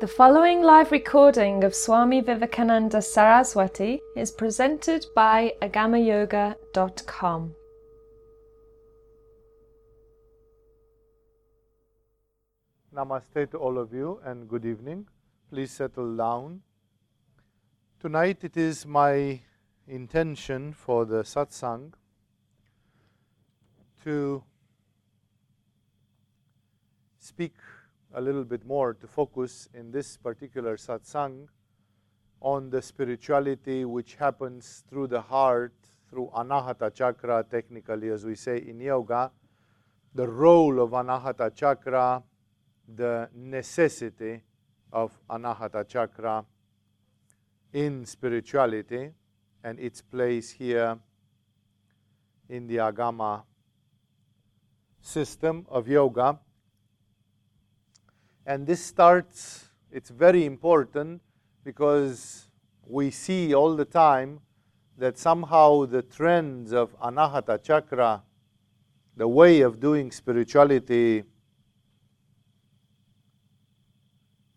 The following live recording of Swami Vivekananda Saraswati is presented by agamayoga.com. Namaste to all of you and good evening. Please settle down. Tonight it is my intention for the satsang to speak a little bit more to focus in this particular satsang on the spirituality which happens through the heart, through Anahata chakra, technically, as we say in yoga, the role of Anahata chakra, the necessity of Anahata chakra in spirituality, and its place here in the Agama system of yoga. And this starts, it's very important because we see all the time that somehow the trends of Anahata Chakra, the way of doing spirituality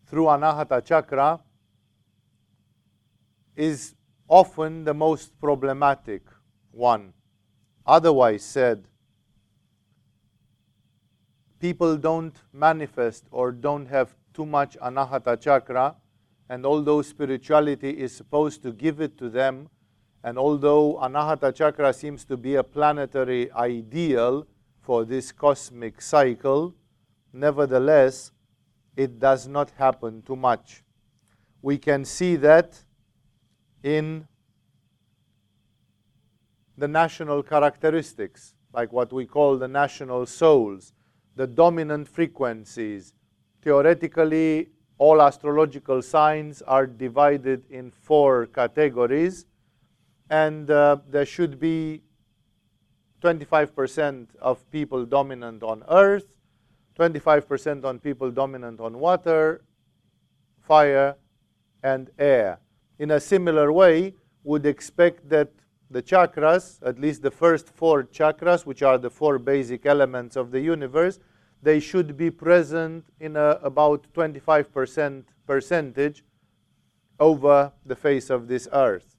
through Anahata Chakra, is often the most problematic one. Otherwise said, people don't manifest or don't have too much anahata chakra, and although spirituality is supposed to give it to them, and although anahata chakra seems to be a planetary ideal for this cosmic cycle, nevertheless, it does not happen too much. We can see that in the national characteristics, like what we call the national souls the dominant frequencies. Theoretically, all astrological signs are divided in four categories, and uh, there should be 25% of people dominant on earth, 25% on people dominant on water, fire, and air. In a similar way, would expect that the chakras, at least the first four chakras, which are the four basic elements of the universe, they should be present in a, about 25% percentage over the face of this earth.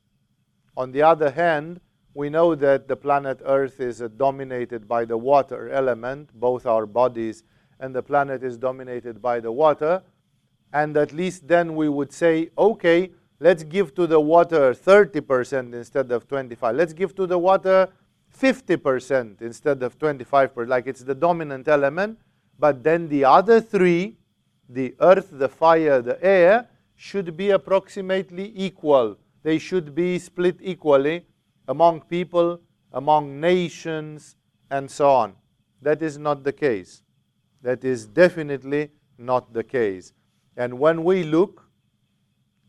On the other hand, we know that the planet Earth is uh, dominated by the water element, both our bodies and the planet is dominated by the water. And at least then we would say, okay, Let's give to the water 30% instead of 25. Let's give to the water 50% instead of 25%, like it's the dominant element. But then the other three, the earth, the fire, the air, should be approximately equal. They should be split equally among people, among nations, and so on. That is not the case. That is definitely not the case. And when we look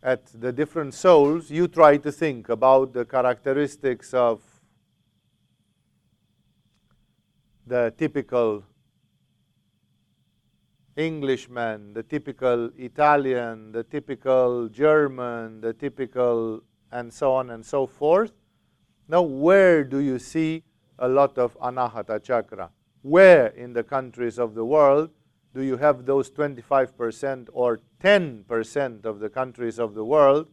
at the different souls, you try to think about the characteristics of the typical Englishman, the typical Italian, the typical German, the typical, and so on and so forth. Now, where do you see a lot of Anahata chakra? Where in the countries of the world do you have those 25% or 10% of the countries of the world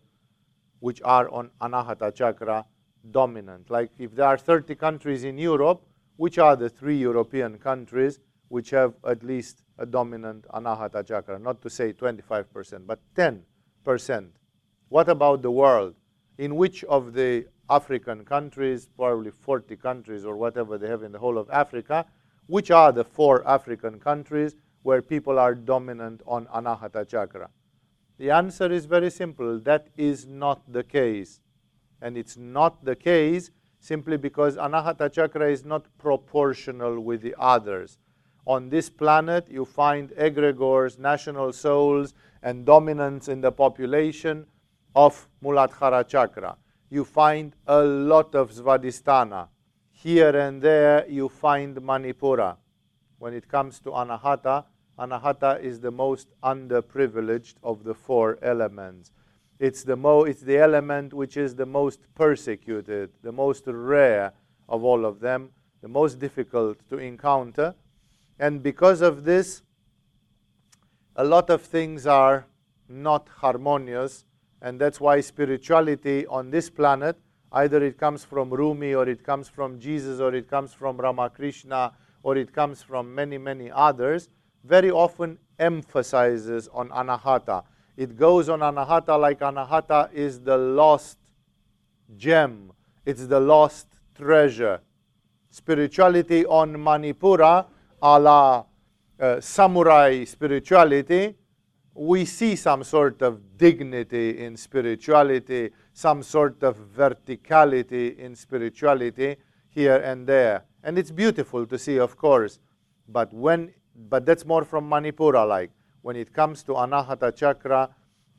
which are on Anahata Chakra dominant? Like if there are 30 countries in Europe, which are the three European countries which have at least a dominant Anahata Chakra? Not to say 25%, but 10%. What about the world? In which of the African countries, probably 40 countries or whatever they have in the whole of Africa, which are the four African countries where people are dominant on anahata chakra? The answer is very simple. That is not the case. And it's not the case simply because anahata chakra is not proportional with the others. On this planet, you find egregores, national souls, and dominance in the population of Muladhara chakra. You find a lot of Svadhisthana. Here and there, you find Manipura. When it comes to Anahata, Anahata is the most underprivileged of the four elements. It's the, mo- it's the element which is the most persecuted, the most rare of all of them, the most difficult to encounter. And because of this, a lot of things are not harmonious. And that's why spirituality on this planet, either it comes from Rumi or it comes from Jesus or it comes from Ramakrishna or it comes from many, many others, very often emphasizes on anahata. It goes on anahata like anahata is the lost gem, it's the lost treasure. Spirituality on Manipura, a la uh, samurai spirituality, we see some sort of dignity in spirituality, some sort of verticality in spirituality here and there. And it's beautiful to see, of course. But when but that's more from Manipura like. When it comes to Anahata chakra,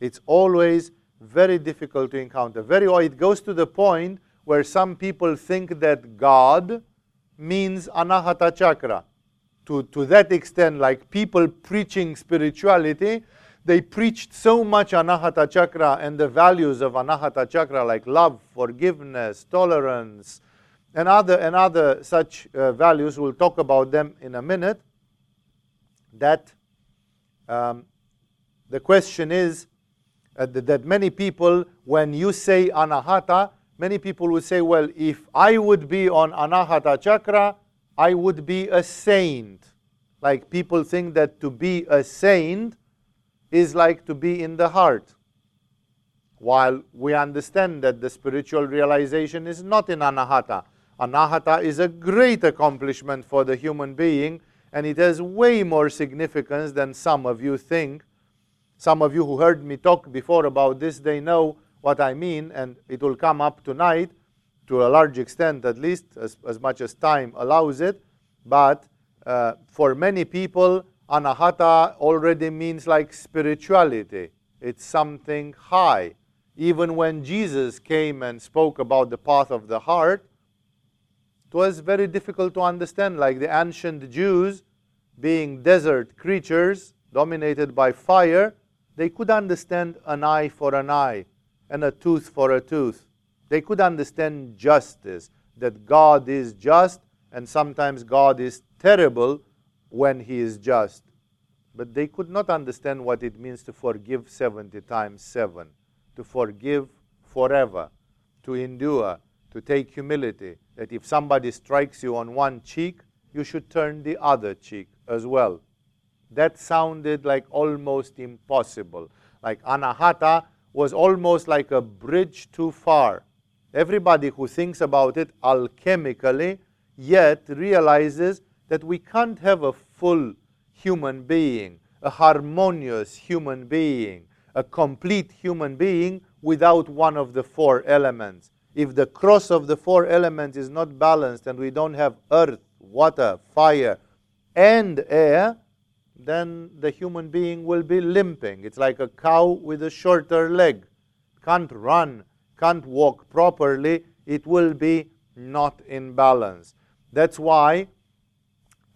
it's always very difficult to encounter. Very it goes to the point where some people think that God means Anahata chakra. To, to that extent, like people preaching spirituality, they preached so much Anahata chakra and the values of Anahata chakra, like love, forgiveness, tolerance, and other, and other such uh, values. We'll talk about them in a minute that um, the question is uh, that many people, when you say anahata, many people will say, well, if I would be on anahata chakra, I would be a saint. Like people think that to be a saint is like to be in the heart. While we understand that the spiritual realization is not in anahata. Anahata is a great accomplishment for the human being and it has way more significance than some of you think. Some of you who heard me talk before about this, they know what I mean, and it will come up tonight to a large extent, at least, as, as much as time allows it. But uh, for many people, anahata already means like spirituality. It's something high. Even when Jesus came and spoke about the path of the heart, it was very difficult to understand. Like the ancient Jews, being desert creatures dominated by fire, they could understand an eye for an eye and a tooth for a tooth. They could understand justice, that God is just and sometimes God is terrible when He is just. But they could not understand what it means to forgive 70 times 7, to forgive forever, to endure, to take humility, that if somebody strikes you on one cheek, you should turn the other cheek as well. That sounded like almost impossible. Like anahata was almost like a bridge too far. Everybody who thinks about it alchemically yet realizes that we can't have a full human being, a harmonious human being, a complete human being without one of the four elements if the cross of the four elements is not balanced and we don't have earth, water, fire, and air, then the human being will be limping. It's like a cow with a shorter leg. Can't run, can't walk properly. It will be not in balance. That's why,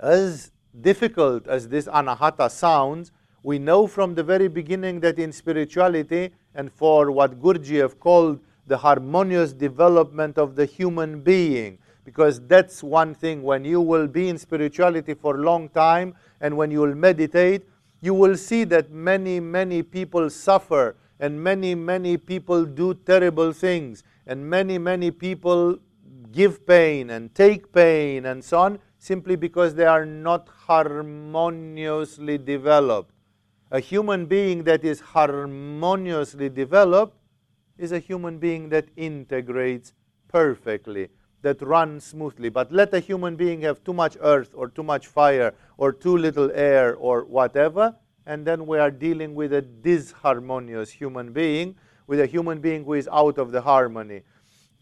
as difficult as this anahata sounds, we know from the very beginning that in spirituality, and for what Gurdjieff called the harmonious development of the human being. Because that's one thing. When you will be in spirituality for a long time and when you will meditate, you will see that many, many people suffer and many, many people do terrible things and many, many people give pain and take pain and so on simply because they are not harmoniously developed. A human being that is harmoniously developed is a human being that integrates perfectly, that runs smoothly. But let a human being have too much earth or too much fire or too little air or whatever, and then we are dealing with a disharmonious human being, with a human being who is out of the harmony.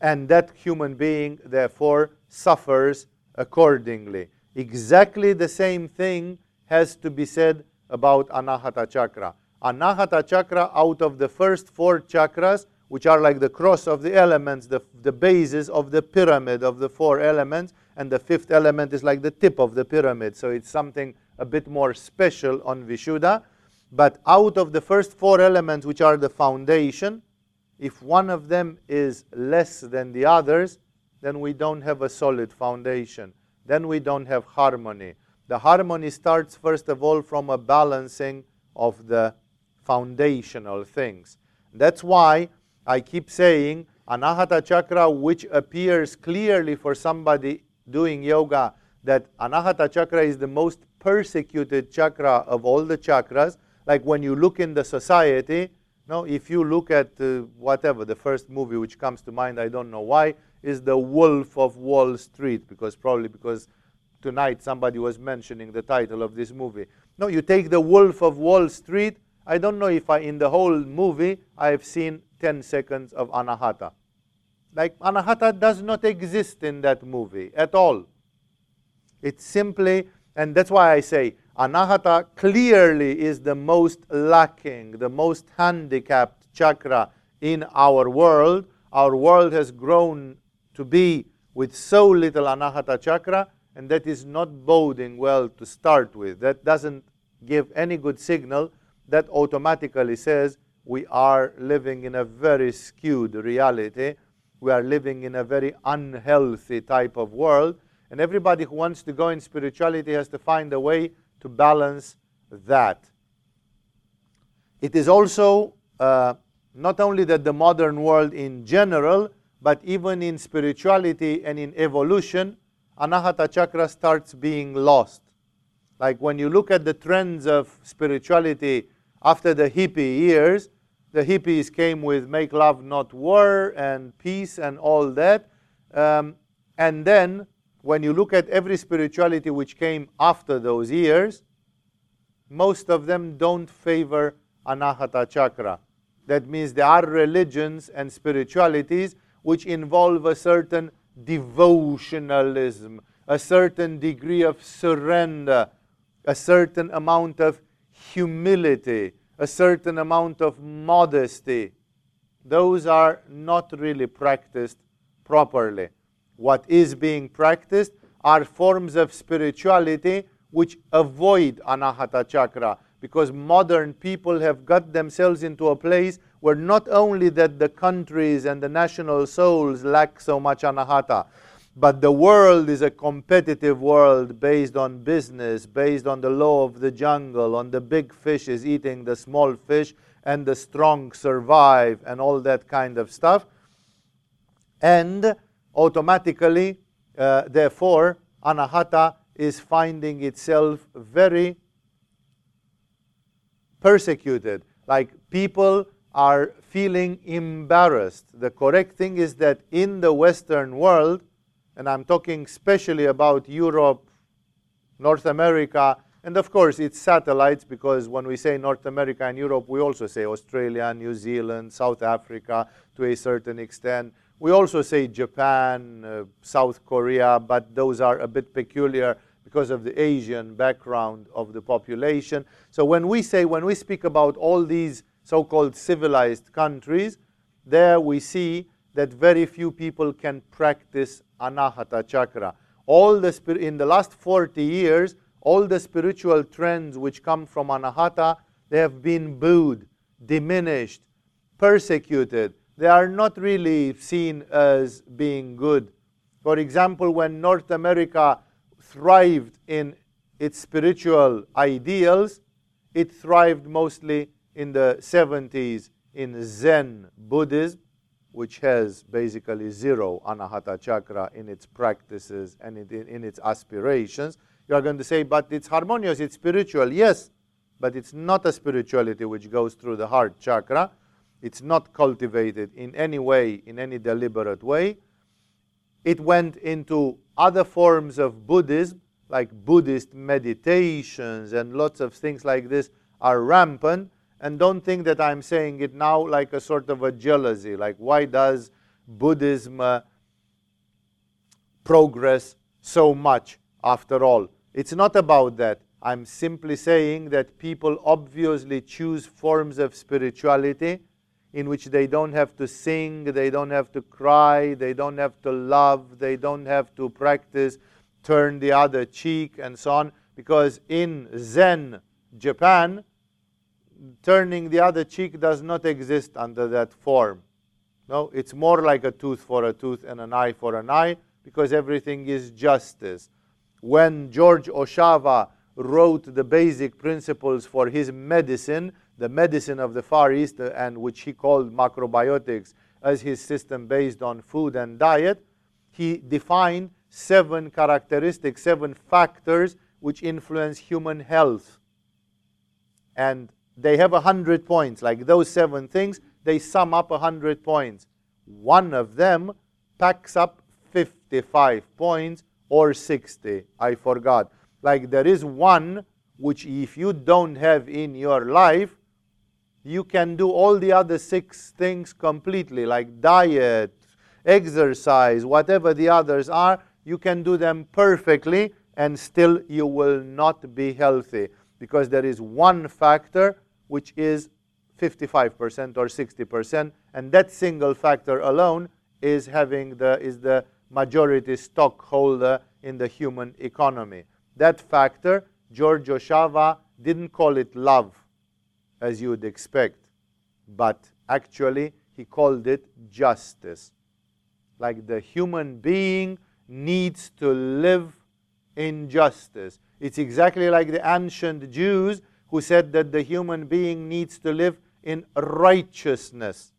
And that human being, therefore, suffers accordingly. Exactly the same thing has to be said about Anahata Chakra. Anahata Chakra, out of the first four chakras, which are like the cross of the elements, the, the bases of the pyramid of the four elements, and the fifth element is like the tip of the pyramid. So it's something a bit more special on Vishuddha. But out of the first four elements, which are the foundation, if one of them is less than the others, then we don't have a solid foundation. Then we don't have harmony. The harmony starts, first of all, from a balancing of the foundational things. That's why I keep saying Anahata chakra, which appears clearly for somebody doing yoga, that Anahata chakra is the most persecuted chakra of all the chakras. Like when you look in the society, no, if you look at uh, whatever, the first movie which comes to mind, I don't know why, is The Wolf of Wall Street, because probably because tonight somebody was mentioning the title of this movie. No, you take The Wolf of Wall Street, I don't know if I, in the whole movie, I've seen 10 seconds of Anahata. Like, Anahata does not exist in that movie at all. It's simply, and that's why I say, Anahata clearly is the most lacking, the most handicapped chakra in our world. Our world has grown to be with so little Anahata chakra, and that is not boding well to start with. That doesn't give any good signal. That automatically says we are living in a very skewed reality. We are living in a very unhealthy type of world. And everybody who wants to go in spirituality has to find a way to balance that. It is also uh, not only that the modern world in general, but even in spirituality and in evolution, Anahata chakra starts being lost. Like when you look at the trends of spirituality after the hippie years, the hippies came with make love, not war, and peace, and all that. Um, and then when you look at every spirituality which came after those years, most of them don't favor Anahata chakra. That means there are religions and spiritualities which involve a certain devotionalism, a certain degree of surrender, a certain amount of humility, a certain amount of modesty. Those are not really practiced properly what is being practiced are forms of spirituality which avoid anahata chakra because modern people have got themselves into a place where not only that the countries and the national souls lack so much anahata but the world is a competitive world based on business based on the law of the jungle on the big fish is eating the small fish and the strong survive and all that kind of stuff and automatically, uh, therefore, anahata is finding itself very persecuted. Like people are feeling embarrassed. The correct thing is that in the Western world, and I'm talking especially about Europe, North America, and of course it's satellites because when we say North America and Europe, we also say Australia, New Zealand, South Africa to a certain extent. We also say Japan, uh, South Korea, but those are a bit peculiar because of the Asian background of the population. So when we say, when we speak about all these so-called civilized countries, there we see that very few people can practice anahata chakra. All the in the last 40 years, all the spiritual trends which come from anahata, they have been booed, diminished, persecuted, they are not really seen as being good. For example, when North America thrived in its spiritual ideals, it thrived mostly in the 70s in Zen Buddhism, which has basically zero anahata chakra in its practices and in, in its aspirations. You are going to say, but it's harmonious, it's spiritual. Yes, but it's not a spirituality which goes through the heart chakra. It's not cultivated in any way, in any deliberate way. It went into other forms of Buddhism, like Buddhist meditations and lots of things like this are rampant. And don't think that I'm saying it now like a sort of a jealousy, like why does Buddhism uh, progress so much after all? It's not about that. I'm simply saying that people obviously choose forms of spirituality in which they don't have to sing, they don't have to cry, they don't have to love, they don't have to practice turn the other cheek and so on. Because in Zen Japan, turning the other cheek does not exist under that form. No, it's more like a tooth for a tooth and an eye for an eye because everything is justice. When George Ohsawa wrote the basic principles for his medicine, the medicine of the Far East, and which he called macrobiotics as his system based on food and diet, he defined seven characteristics, seven factors which influence human health. And they have a hundred points. Like those seven things, they sum up a hundred points. One of them packs up 55 points or 60. I forgot. Like there is one which, if you don't have in your life, you can do all the other six things completely, like diet, exercise, whatever the others are, you can do them perfectly and still you will not be healthy because there is one factor which is 55% or 60% and that single factor alone is having the is the majority stockholder in the human economy. That factor George Ohsawa didn't call it love as you would expect but actually he called it justice. Like the human being needs to live in justice. It's exactly like the ancient Jews who said that the human being needs to live in righteousness.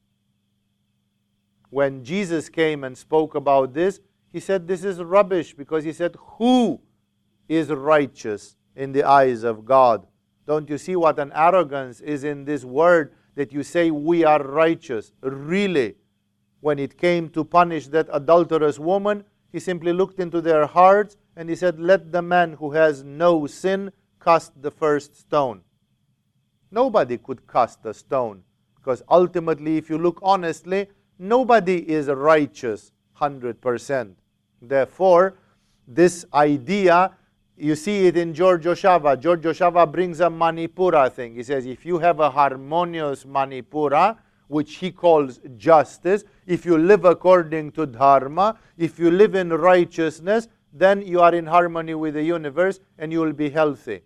When Jesus came and spoke about this, he said this is rubbish because he said, Who is righteous in the eyes of God? Don't you see what an arrogance is in this word that you say we are righteous? Really? When it came to punish that adulterous woman, he simply looked into their hearts and he said, Let the man who has no sin cast the first stone. Nobody could cast a stone because ultimately, if you look honestly, nobody is righteous 100%. Therefore, this idea, you see it in George Ohsawa. George Ohsawa brings a Manipura thing. He says, if you have a harmonious Manipura, which he calls justice, if you live according to dharma, if you live in righteousness, then you are in harmony with the universe and you will be healthy.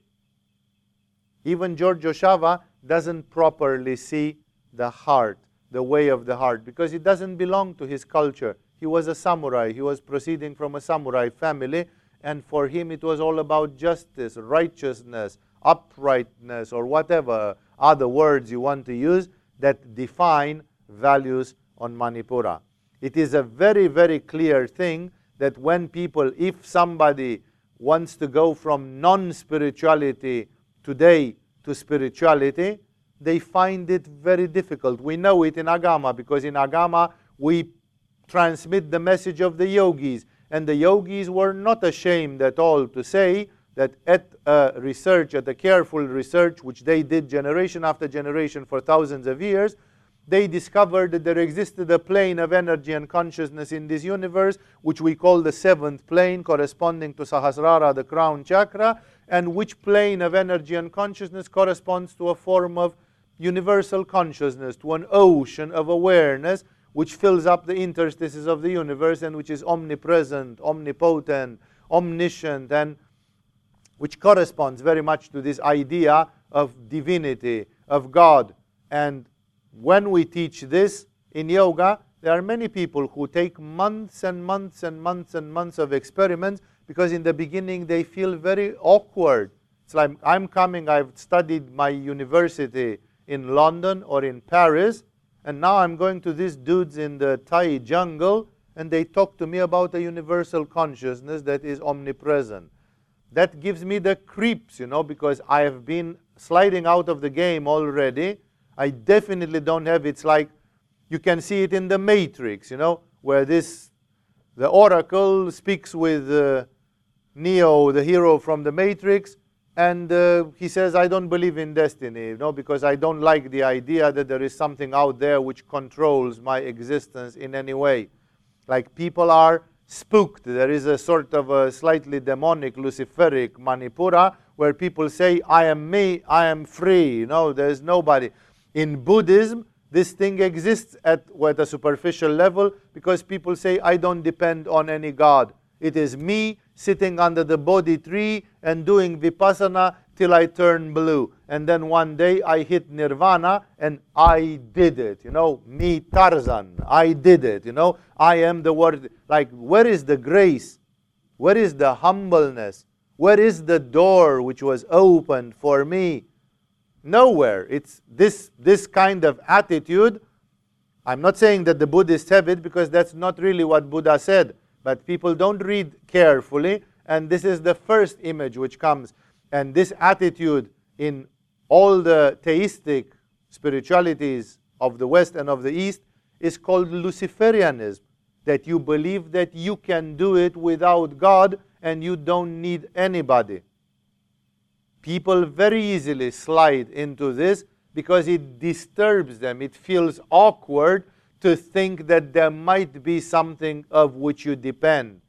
Even George Ohsawa doesn't properly see the heart, the way of the heart, because it doesn't belong to his culture. He was a samurai, he was proceeding from a samurai family, and for him it was all about justice, righteousness, uprightness, or whatever other words you want to use that define values on Manipura. It is a very, very clear thing that when people, if somebody wants to go from non spirituality today to spirituality, they find it very difficult. We know it in Agama because in Agama we transmit the message of the yogis. And the yogis were not ashamed at all to say that at a research, at a careful research, which they did generation after generation for thousands of years, they discovered that there existed a plane of energy and consciousness in this universe, which we call the seventh plane, corresponding to Sahasrara, the crown chakra, and which plane of energy and consciousness corresponds to a form of universal consciousness, to an ocean of awareness which fills up the interstices of the universe and which is omnipresent, omnipotent, omniscient, and which corresponds very much to this idea of divinity, of God. And when we teach this in yoga, there are many people who take months and months and months and months of experiments because in the beginning they feel very awkward. It's like I'm coming, I've studied my university in London or in Paris, and now I'm going to these dudes in the Thai jungle and they talk to me about a universal consciousness that is omnipresent that gives me the creeps, you know, because I have been sliding out of the game already. I definitely don't have it's like you can see it in the Matrix, you know, where this the Oracle speaks with uh, Neo, the hero from the Matrix, and uh, he says, "I don't believe in destiny, you know, because I don't like the idea that there is something out there which controls my existence in any way." Like people are spooked. There is a sort of a slightly demonic, luciferic Manipura where people say, I am me, I am free. You know, there's nobody. In Buddhism, this thing exists at, at a superficial level because people say, I don't depend on any God. It is me sitting under the Bodhi tree and doing vipassana till I turn blue. And then one day I hit nirvana and I did it. You know, me Tarzan, I did it. You know, I am the word. Like, where is the grace? Where is the humbleness? Where is the door which was opened for me? Nowhere. It's this, this kind of attitude. I'm not saying that the Buddhists have it because that's not really what Buddha said, but people don't read carefully, and this is the first image which comes. And this attitude in all the theistic spiritualities of the West and of the East is called Luciferianism. That you believe that you can do it without God and you don't need anybody. People very easily slide into this because it disturbs them. It feels awkward to think that there might be something of which you depend.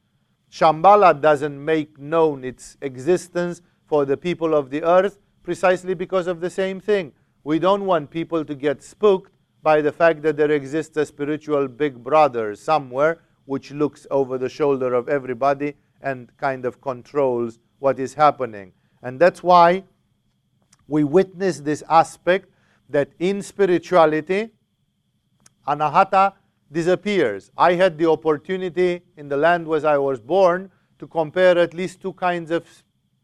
Shambhala doesn't make known its existence for the people of the earth precisely because of the same thing. We don't want people to get spooked by the fact that there exists a spiritual big brother somewhere which looks over the shoulder of everybody and kind of controls what is happening. And that's why we witness this aspect that in spirituality, anahata disappears. I had the opportunity in the land where I was born to compare at least two kinds of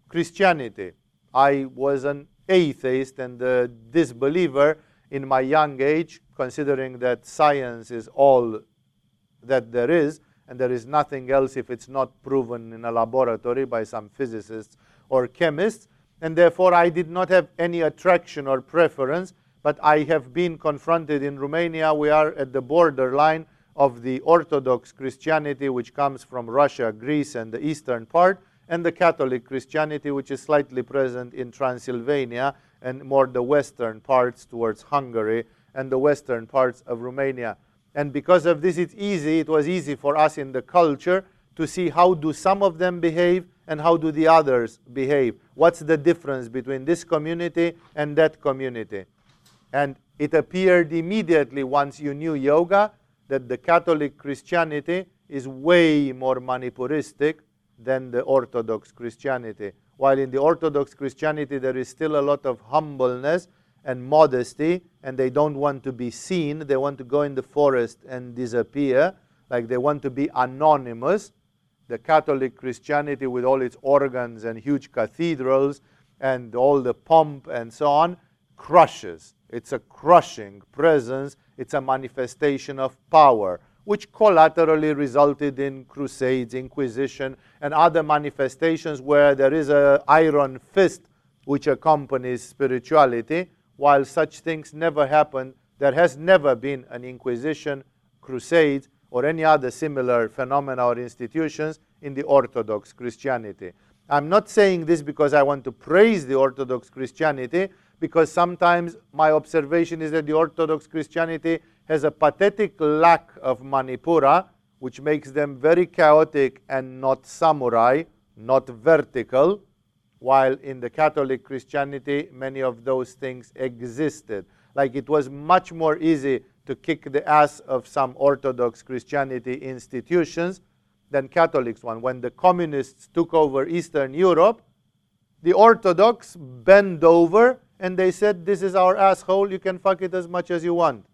Christianity. I was an atheist and a disbeliever in my young age, considering that science is all that there is, and there is nothing else if it's not proven in a laboratory by some physicists or chemists. And therefore, I did not have any attraction or preference, but I have been confronted in Romania. We are at the borderline of the Orthodox Christianity, which comes from Russia, Greece, and the eastern part, and the Catholic Christianity, which is slightly present in Transylvania and more the western parts towards Hungary and the western parts of Romania. And because of this, it's easy, it was easy for us in the culture to see how do some of them behave and how do the others behave. What's the difference between this community and that community? And it appeared immediately once you knew yoga that the Catholic Christianity is way more Manipuristic than the Orthodox Christianity. While in the Orthodox Christianity there is still a lot of humbleness and modesty, and they don't want to be seen. They want to go in the forest and disappear, like they want to be anonymous. The Catholic Christianity, with all its organs and huge cathedrals and all the pomp and so on, crushes. It's a crushing presence, it's a manifestation of power which collaterally resulted in crusades, inquisition, and other manifestations where there is an iron fist which accompanies spirituality, while such things never happen. There has never been an inquisition, crusade, or any other similar phenomena or institutions in the Orthodox Christianity. I'm not saying this because I want to praise the Orthodox Christianity, because sometimes my observation is that the Orthodox Christianity has a pathetic lack of Manipura, which makes them very chaotic and not samurai, not vertical, while in the Catholic Christianity, many of those things existed. Like it was much more easy to kick the ass of some Orthodox Christianity institutions than Catholics one. When the communists took over Eastern Europe, the Orthodox bent over and they said, This is our asshole, you can fuck it as much as you want.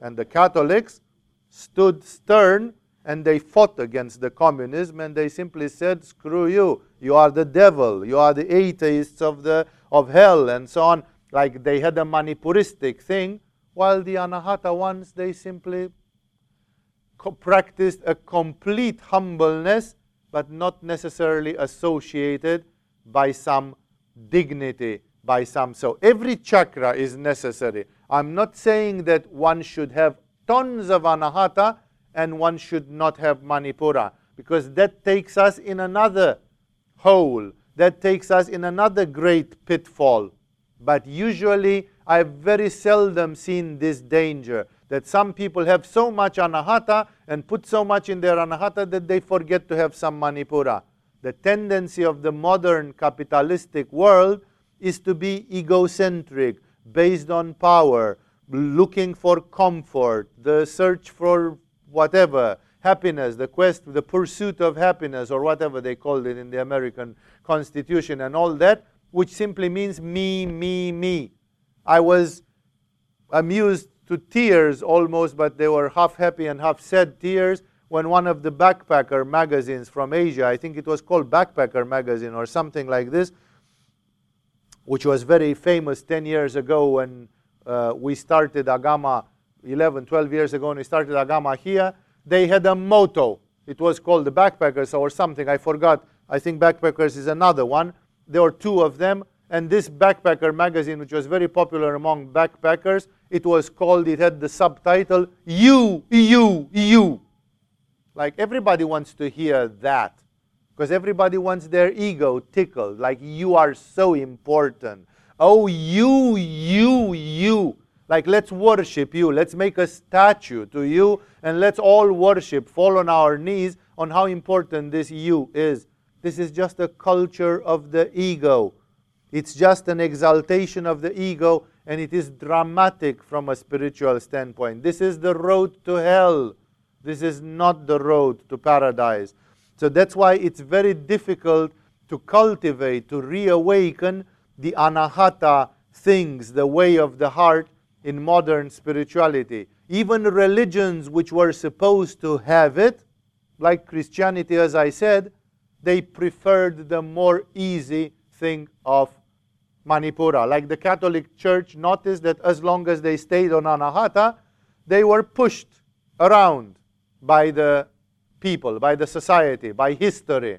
And the Catholics stood stern and they fought against the communism and they simply said, screw you, you are the devil, you are the atheists of, the, of hell, and so on. Like they had a manipuristic thing, while the Anahata ones, they simply practiced a complete humbleness, but not necessarily associated by some dignity, by some. So every chakra is necessary. I'm not saying that one should have tons of anahata and one should not have manipura, because that takes us in another hole. That takes us in another great pitfall. But usually, I've very seldom seen this danger that some people have so much anahata and put so much in their anahata that they forget to have some manipura. The tendency of the modern capitalistic world is to be egocentric, based on power, looking for comfort, the search for whatever, happiness, the quest, the pursuit of happiness, or whatever they called it in the American Constitution, and all that, which simply means me, me, me. I was amused to tears almost, but they were half happy and half sad tears when one of the backpacker magazines from Asia, I think it was called Backpacker Magazine or something like this, which was very famous 10 years ago when uh, we started Agama 11, 12 years ago, when we started Agama here, they had a motto. It was called the Backpackers or something. I forgot. I think Backpackers is another one. There were two of them. And this backpacker magazine, which was very popular among backpackers, it was called, it had the subtitle, You, You, You. Like everybody wants to hear that because everybody wants their ego tickled, like you are so important. Oh, you, you, you. Like, let's worship you. Let's make a statue to you and let's all worship, fall on our knees on how important this you is. This is just a culture of the ego. It's just an exaltation of the ego and it is dramatic from a spiritual standpoint. This is the road to hell. This is not the road to paradise. So that's why it's very difficult to cultivate, to reawaken the anahata things, the way of the heart in modern spirituality. Even religions which were supposed to have it, like Christianity, as I said, they preferred the more easy thing of Manipura. Like the Catholic Church noticed that as long as they stayed on Anahata, they were pushed around by the people, by the society, by history,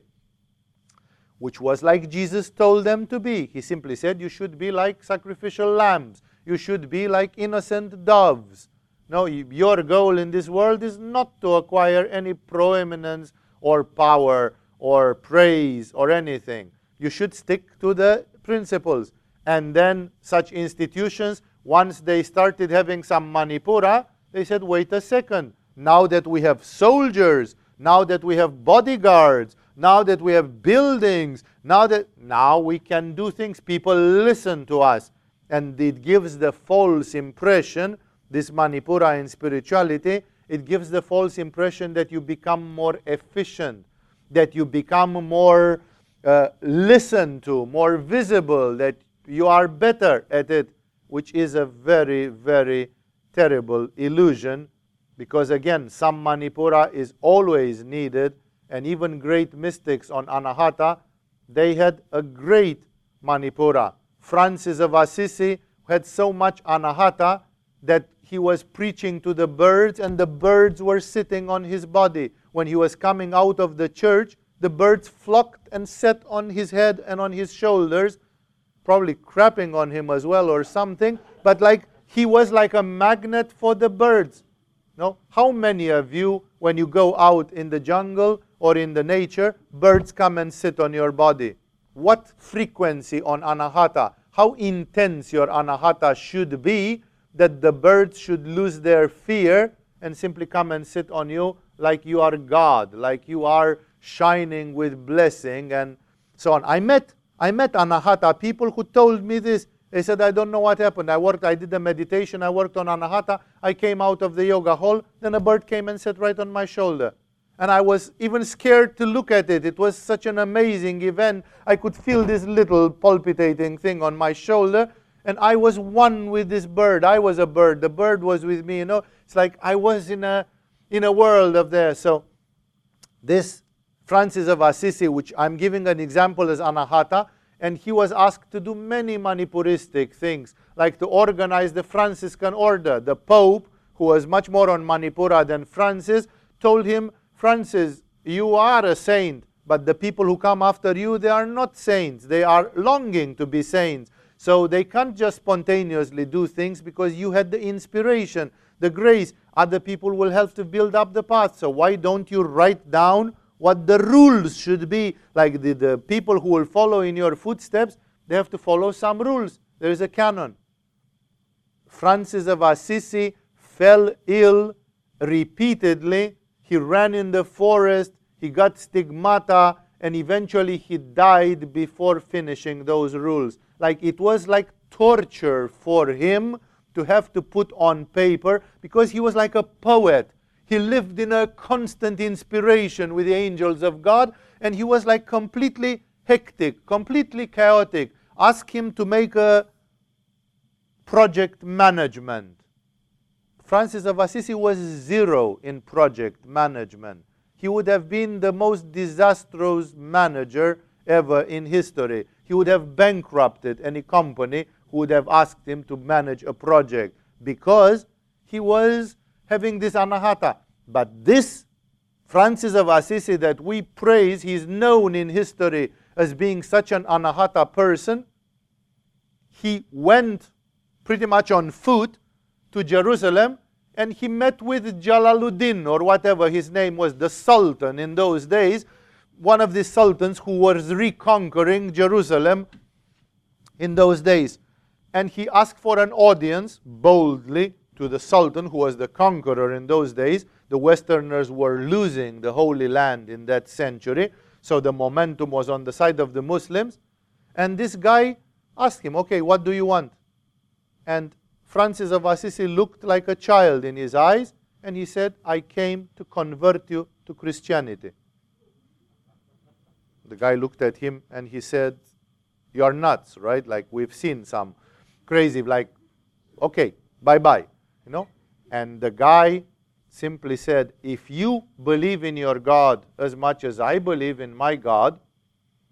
which was like Jesus told them to be. He simply said, You should be like sacrificial lambs, you should be like innocent doves. No, your goal in this world is not to acquire any proeminence or power or praise or anything. You should stick to the principles. And then such institutions, once they started having some manipura, they said, wait a second. Now that we have soldiers, now that we have bodyguards, now that we have buildings, now that now we can do things, people listen to us. And it gives the false impression, this Manipura in spirituality, it gives the false impression that you become more efficient, that you become more uh, listened to, more visible, that you are better at it, which is a very, very terrible illusion because again, some Manipura is always needed, and even great mystics on Anahata, they had a great Manipura. Francis of Assisi had so much Anahata that he was preaching to the birds, and the birds were sitting on his body. When he was coming out of the church, the birds flocked and sat on his head and on his shoulders, probably crapping on him as well or something, but like he was like a magnet for the birds. No? How many of you, when you go out in the jungle or in the nature, birds come and sit on your body? What frequency on anahata? How intense your anahata should be that the birds should lose their fear and simply come and sit on you like you are God, like you are shining with blessing and so on. I met I met anahata people who told me this. They said, I don't know what happened. I worked, I did the meditation, I worked on anahata. I came out of the yoga hall, then a bird came and sat right on my shoulder. And I was even scared to look at it. It was such an amazing event. I could feel this little palpitating thing on my shoulder. And I was one with this bird. I was a bird. The bird was with me. You know, it's like I was in a, in a world of there. So this Francis of Assisi, which I'm giving an example as Anahata, and he was asked to do many Manipuristic things, like to organize the Franciscan order. The Pope, who was much more on Manipura than Francis, told him, Francis, you are a saint, but the people who come after you, they are not saints. They are longing to be saints. So they can't just spontaneously do things because you had the inspiration, the grace. Other people will help to build up the path. So why don't you write down what the rules should be. Like the, the people who will follow in your footsteps, they have to follow some rules. There is a canon. Francis of Assisi fell ill repeatedly. He ran in the forest, he got stigmata, and eventually he died before finishing those rules. Like it was like torture for him to have to put on paper because he was like a poet. He lived in a constant inspiration with the angels of God, and he was like completely hectic, completely chaotic. Ask him to make a project management. Francis of Assisi was zero in project management. He would have been the most disastrous manager ever in history. he would have bankrupted any company would have asked him to manage a project because he was having this anahata. But this Francis of Assisi that we praise, he's known in history as being such an anahata person. He went pretty much on foot to Jerusalem and he met with Jalaluddin or whatever his name was, the Sultan in those days, one of the sultans who was reconquering Jerusalem in those days. And he asked for an audience boldly to the Sultan, who was the conqueror in those days. The Westerners were losing the Holy Land in that century, so the momentum was on the side of the Muslims. And this guy asked him, Okay, what do you want? And Francis of Assisi looked like a child in his eyes, and he said, I came to convert you to Christianity. The guy looked at him and he said, You're nuts, right? Like we've seen some crazy, like, okay, bye bye. You know? And the guy simply said, If you believe in your God as much as I believe in my God,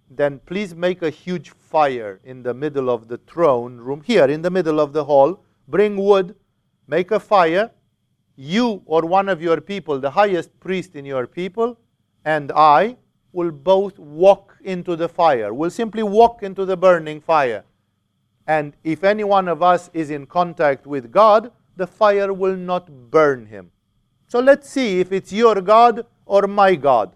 then please make a huge fire in the middle of the throne room, here in the middle of the hall. Bring wood, make a fire. You or one of your people, the highest priest in your people, and I will both walk into the fire. We'll simply walk into the burning fire. And if any one of us is in contact with God, the fire will not burn him. So let's see if it's your God or my God.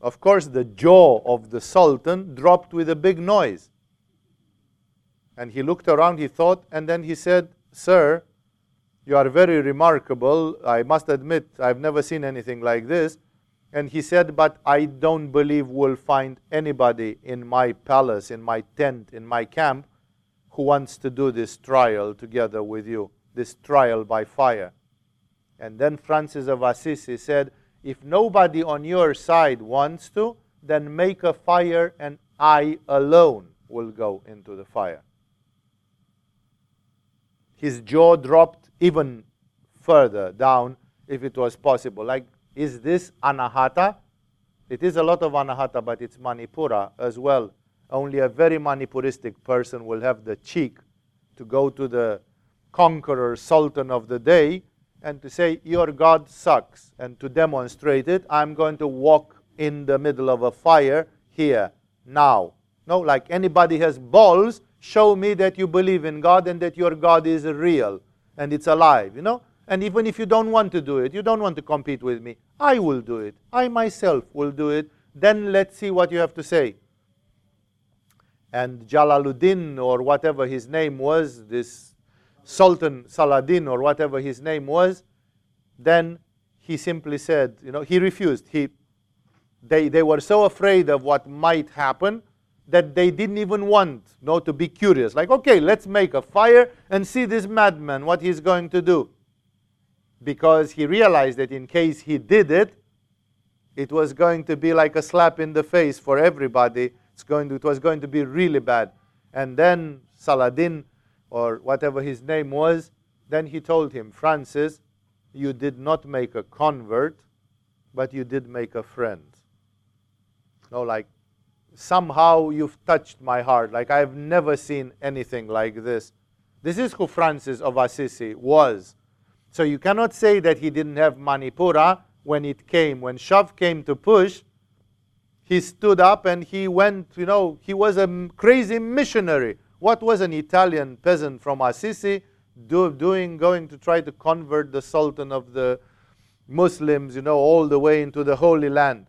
Of course, the jaw of the Sultan dropped with a big noise. And he looked around, he thought, and then he said, Sir, you are very remarkable. I must admit, I've never seen anything like this. And he said, But I don't believe we'll find anybody in my palace, in my tent, in my camp, who wants to do this trial together with you, this trial by fire. And then Francis of Assisi said, If nobody on your side wants to, then make a fire, and I alone will go into the fire. His jaw dropped even further down if it was possible. Like, is this anahata? It is a lot of anahata, but it's manipura as well. Only a very manipuristic person will have the cheek to go to the conqueror, sultan of the day, and to say, Your God sucks. And to demonstrate it, I'm going to walk in the middle of a fire here, now. No, like anybody has balls, show me that you believe in God and that your God is real and it's alive, you know? And even if you don't want to do it, you don't want to compete with me, I will do it. I myself will do it. Then let's see what you have to say. And Jalaluddin, or whatever his name was, this Sultan Saladin, or whatever his name was, then he simply said, you know, he refused. He, they, they were so afraid of what might happen that they didn't even want you know, to be curious. Like, okay, let's make a fire and see this madman, what he's going to do. Because he realized that in case he did it, it was going to be like a slap in the face for everybody. It's going to, it was going to be really bad. And then Saladin, or whatever his name was, then he told him, Francis, you did not make a convert, but you did make a friend. No, like somehow you've touched my heart. Like I've never seen anything like this. This is who Francis of Assisi was. So you cannot say that he didn't have Manipura when it came. When shove came to push, he stood up and he went, you know, he was a crazy missionary. What was an Italian peasant from Assisi do, doing, going to try to convert the Sultan of the Muslims, you know, all the way into the Holy Land?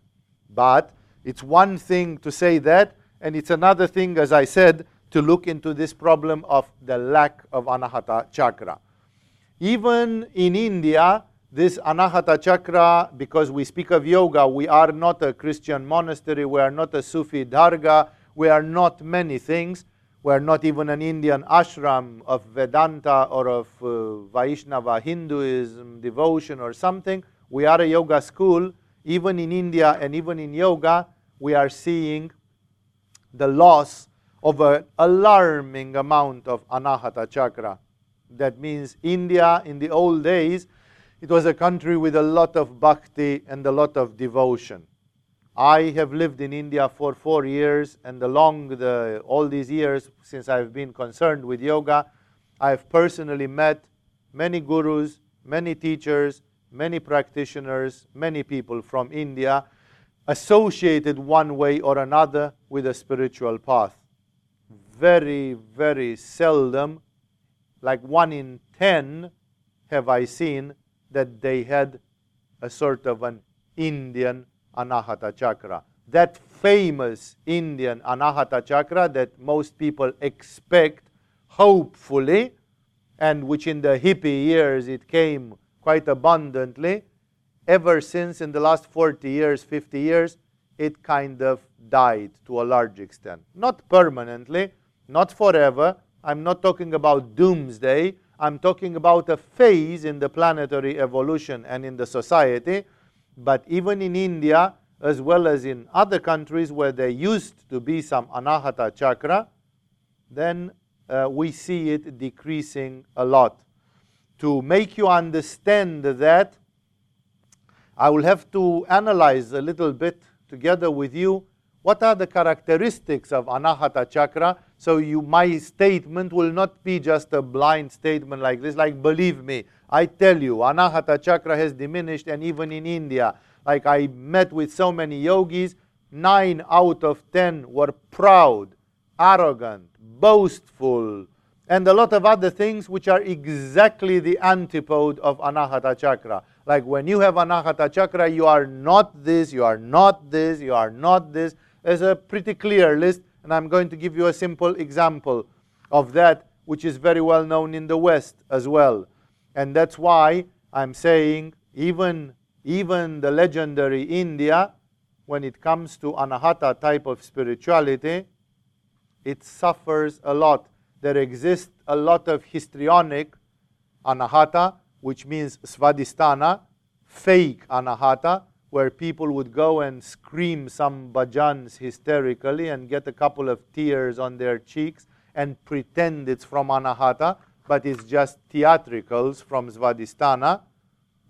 But it's one thing to say that, and it's another thing, as I said, to look into this problem of the lack of anahata chakra. Even in India, this anahata chakra, because we speak of yoga, we are not a Christian monastery, we are not a Sufi dargah, we are not many things. We are not even an Indian ashram of Vedanta or of uh, Vaishnava Hinduism, devotion or something. We are a yoga school even in India and even in yoga, we are seeing the loss of an alarming amount of anahata chakra. That means India in the old days, it was a country with a lot of bhakti and a lot of devotion. I have lived in India for four years, and along the, all these years since I've been concerned with yoga, I've personally met many gurus, many teachers, many practitioners, many people from India associated one way or another with a spiritual path. Very, very seldom, like one in ten, have I seen that they had a sort of an Indian Anahata chakra. That famous Indian Anahata chakra that most people expect, hopefully, and which in the hippie years it came quite abundantly, ever since in the last 40 years, 50 years, it kind of died to a large extent. Not permanently, not forever. I'm not talking about doomsday. I'm talking about a phase in the planetary evolution and in the society. But even in India, as well as in other countries where there used to be some anahata chakra, then uh, we see it decreasing a lot. To make you understand that, I will have to analyze a little bit together with you what are the characteristics of anahata chakra so you my statement will not be just a blind statement like this like believe me i tell you anahata chakra has diminished and even in india like i met with so many yogis 9 out of 10 were proud arrogant boastful and a lot of other things which are exactly the antipode of anahata chakra. Like when you have anahata chakra you are not this you are not this you are not this. There's a pretty clear list, and I'm going to give you a simple example of that, which is very well known in the West as well. And that's why I'm saying even, even the legendary India, when it comes to anahata type of spirituality, it suffers a lot. There exists a lot of histrionic anahata, which means svadhisthana, fake anahata, where people would go and scream some bhajans hysterically and get a couple of tears on their cheeks and pretend it's from Anahata, but it's just theatricals from Svadhisthana,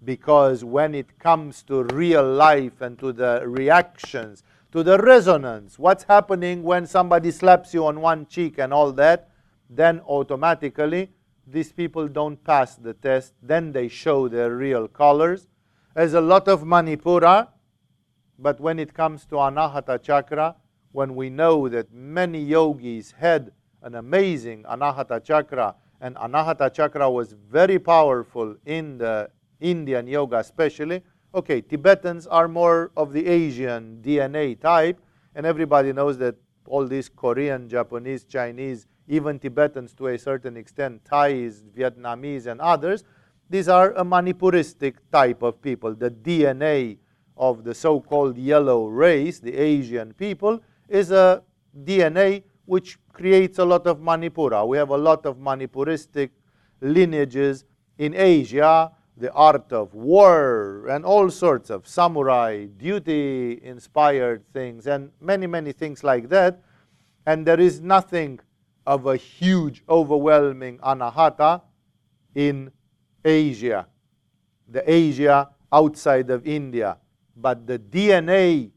because when it comes to real life and to the reactions, to the resonance, what's happening when somebody slaps you on one cheek and all that, then automatically these people don't pass the test. Then they show their real colors has a lot of Manipura, but when it comes to Anahata Chakra, when we know that many yogis had an amazing Anahata Chakra, and Anahata Chakra was very powerful in the Indian yoga, especially. Okay, Tibetans are more of the Asian DNA type, and everybody knows that all these Korean, Japanese, Chinese, even Tibetans to a certain extent, Thais, Vietnamese, and others, these are a Manipuristic type of people. The DNA of the so called yellow race, the Asian people, is a DNA which creates a lot of Manipura. We have a lot of Manipuristic lineages in Asia, the art of war, and all sorts of samurai, duty inspired things, and many, many things like that. And there is nothing of a huge, overwhelming anahata in Asia, the Asia outside of India. But the DNA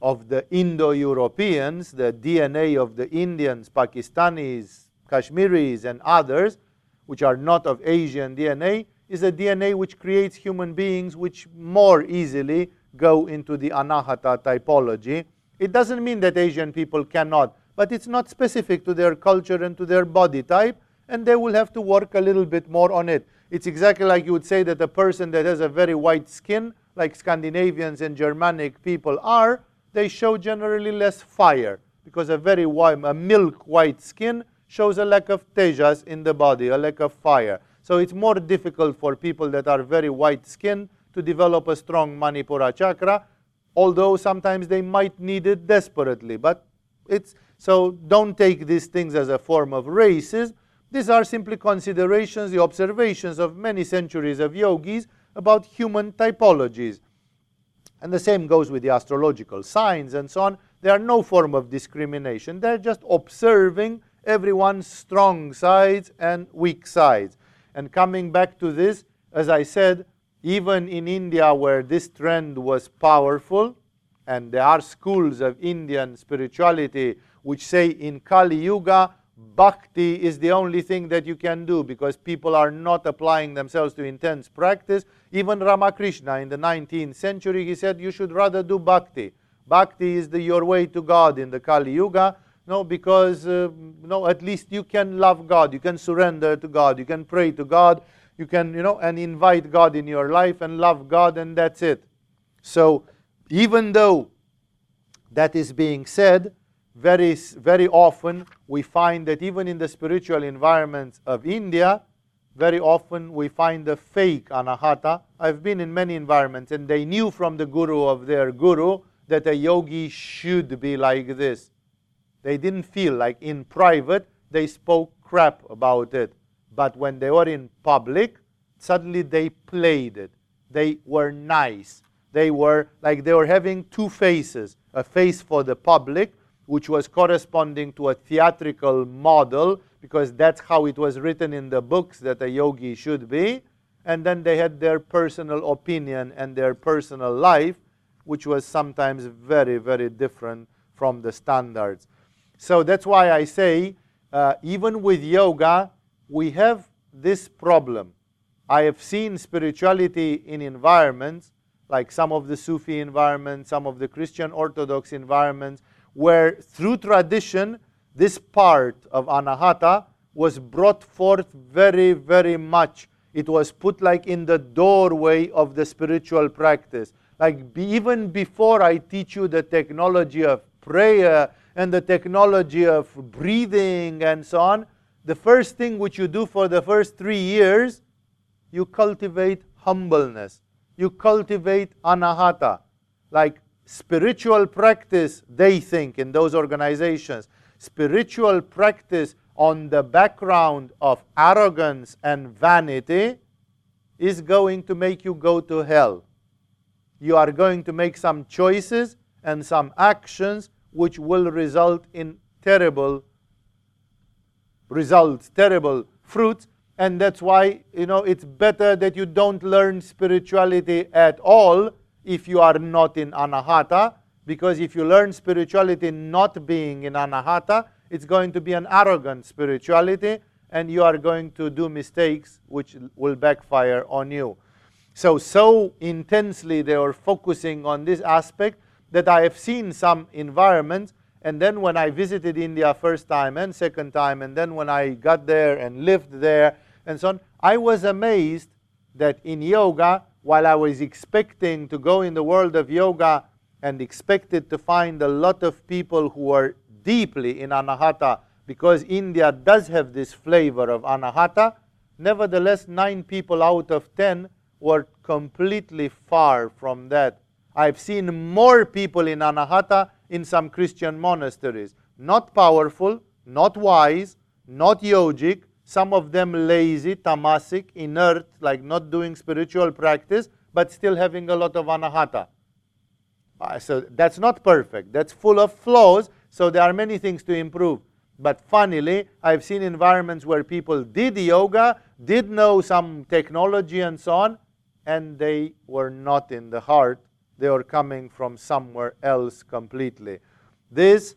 of the Indo Europeans, the DNA of the Indians, Pakistanis, Kashmiris, and others, which are not of Asian DNA, is a DNA which creates human beings which more easily go into the anahata typology. It doesn't mean that Asian people cannot, but it's not specific to their culture and to their body type, and they will have to work a little bit more on it. It's exactly like you would say that a person that has a very white skin, like Scandinavians and Germanic people are, they show generally less fire because a very white, a milk white skin shows a lack of tejas in the body, a lack of fire. So it's more difficult for people that are very white skinned to develop a strong Manipura chakra, although sometimes they might need it desperately. But it's so don't take these things as a form of racism these are simply considerations, the observations of many centuries of yogis about human typologies. And the same goes with the astrological signs and so on. There are no form of discrimination. They're just observing everyone's strong sides and weak sides. And coming back to this, as I said, even in India where this trend was powerful, and there are schools of Indian spirituality which say in Kali Yuga, bhakti is the only thing that you can do because people are not applying themselves to intense practice. Even Ramakrishna in the 19th century, he said you should rather do bhakti. Bhakti is the, your way to God in the Kali Yuga. No, because uh, no, at least you can love God, you can surrender to God, you can pray to God, you can, you know, and invite God in your life and love God, and that's it. So, even though that is being said, very, very often we find that even in the spiritual environments of India, very often we find the fake anahata. I've been in many environments and they knew from the guru of their guru that a yogi should be like this. They didn't feel like in private they spoke crap about it. But when they were in public, suddenly they played it. They were nice. They were like they were having two faces a face for the public, which was corresponding to a theatrical model, because that's how it was written in the books that a yogi should be. And then they had their personal opinion and their personal life, which was sometimes very, very different from the standards. So that's why I say, uh, even with yoga, we have this problem. I have seen spirituality in environments, like some of the Sufi environments, some of the Christian Orthodox environments, where through tradition, this part of anahata was brought forth very, very much. It was put like in the doorway of the spiritual practice. Like be, even before I teach you the technology of prayer and the technology of breathing and so on, the first thing which you do for the first three years, you cultivate humbleness. You cultivate anahata. Like spiritual practice, they think in those organizations, spiritual practice on the background of arrogance and vanity is going to make you go to hell. You are going to make some choices and some actions which will result in terrible results, terrible fruits. And that's why, you know, it's better that you don't learn spirituality at all if you are not in anahata. Because if you learn spirituality not being in anahata, it's going to be an arrogant spirituality and you are going to do mistakes which will backfire on you. So, so intensely they were focusing on this aspect that I have seen some environments and then when I visited India first time and second time, and then when I got there and lived there and so on, I was amazed that in yoga, while I was expecting to go in the world of yoga and expected to find a lot of people who are deeply in anahata, because India does have this flavor of anahata, nevertheless, nine people out of ten were completely far from that. I've seen more people in anahata in some Christian monasteries. Not powerful, not wise, not yogic, some of them lazy, tamasic, inert, like not doing spiritual practice, but still having a lot of anahata. Uh, so that's not perfect. That's full of flaws, so there are many things to improve. But funnily, I've seen environments where people did yoga, did know some technology and so on, and they were not in the heart they were coming from somewhere else completely. This,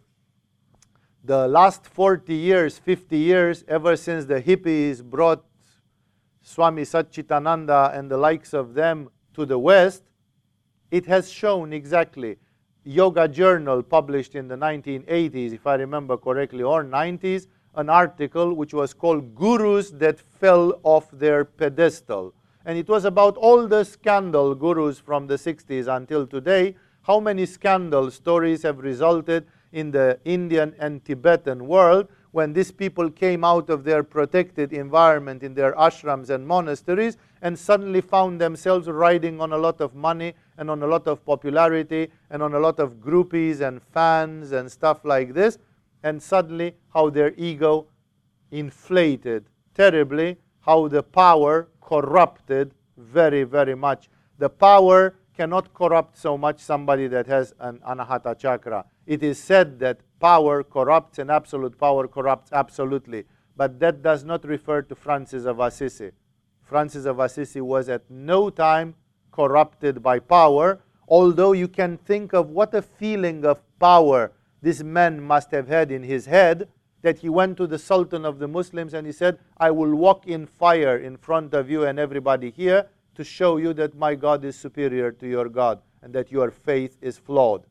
the last 40 years, 50 years, ever since the hippies brought Swami Satchidananda and the likes of them to the West, it has shown exactly. Yoga Journal published in the 1980s, if I remember correctly, or 90s, an article which was called Gurus That Fell Off Their Pedestal and it was about all the scandal gurus from the 60s until today. How many scandal stories have resulted in the Indian and Tibetan world when these people came out of their protected environment in their ashrams and monasteries and suddenly found themselves riding on a lot of money and on a lot of popularity and on a lot of groupies and fans and stuff like this. And suddenly, how their ego inflated terribly, how the power corrupted very, very much. The power cannot corrupt so much somebody that has an anahata chakra. It is said that power corrupts and absolute power corrupts absolutely. But that does not refer to Francis of Assisi. Francis of Assisi was at no time corrupted by power. although you can think of what a feeling of power this man must have had in his head that he went to the Sultan of the Muslims and he said, I will walk in fire in front of you and everybody here to show you that my God is superior to your God and that your faith is flawed.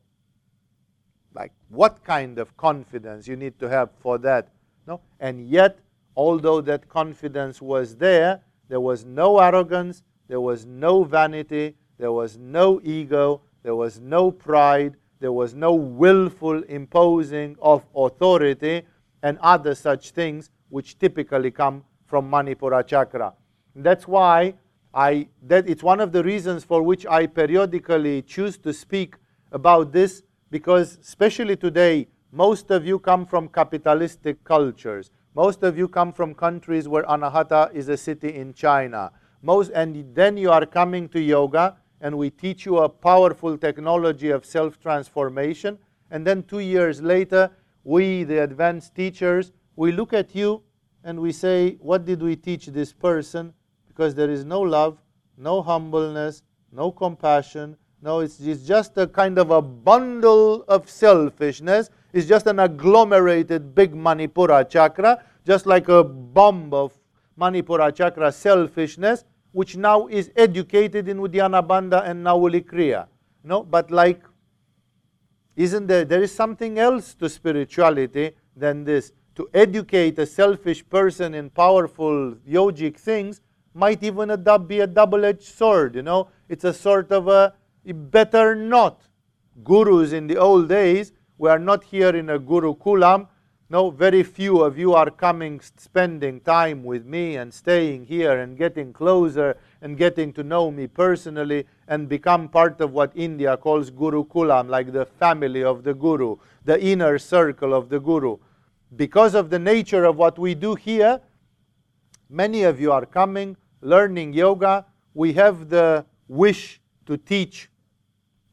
Like, what kind of confidence you need to have for that? No? And yet, although that confidence was there, there was no arrogance, there was no vanity, there was no ego, there was no pride, there was no willful imposing of authority and other such things which typically come from Manipura chakra. And that's why I that it's one of the reasons for which I periodically choose to speak about this because especially today most of you come from capitalistic cultures. Most of you come from countries where Anahata is a city in China. Most and then you are coming to yoga and we teach you a powerful technology of self transformation. And then two years later, we, the advanced teachers, we look at you and we say, What did we teach this person? Because there is no love, no humbleness, no compassion. No, it's, it's just a kind of a bundle of selfishness. It's just an agglomerated big Manipura chakra, just like a bomb of Manipura chakra selfishness which now is educated in Uddiyana Bandha and Nauli Kriya. No, but like, isn't there, there is something else to spirituality than this. To educate a selfish person in powerful yogic things might even a, be a double-edged sword, you know. It's a sort of a, better not. Gurus in the old days, we are not here in a Gurukulam, no, very few of you are coming, spending time with me and staying here and getting closer and getting to know me personally and become part of what India calls Gurukulam, like the family of the Guru, the inner circle of the Guru. Because of the nature of what we do here, many of you are coming, learning yoga. We have the wish to teach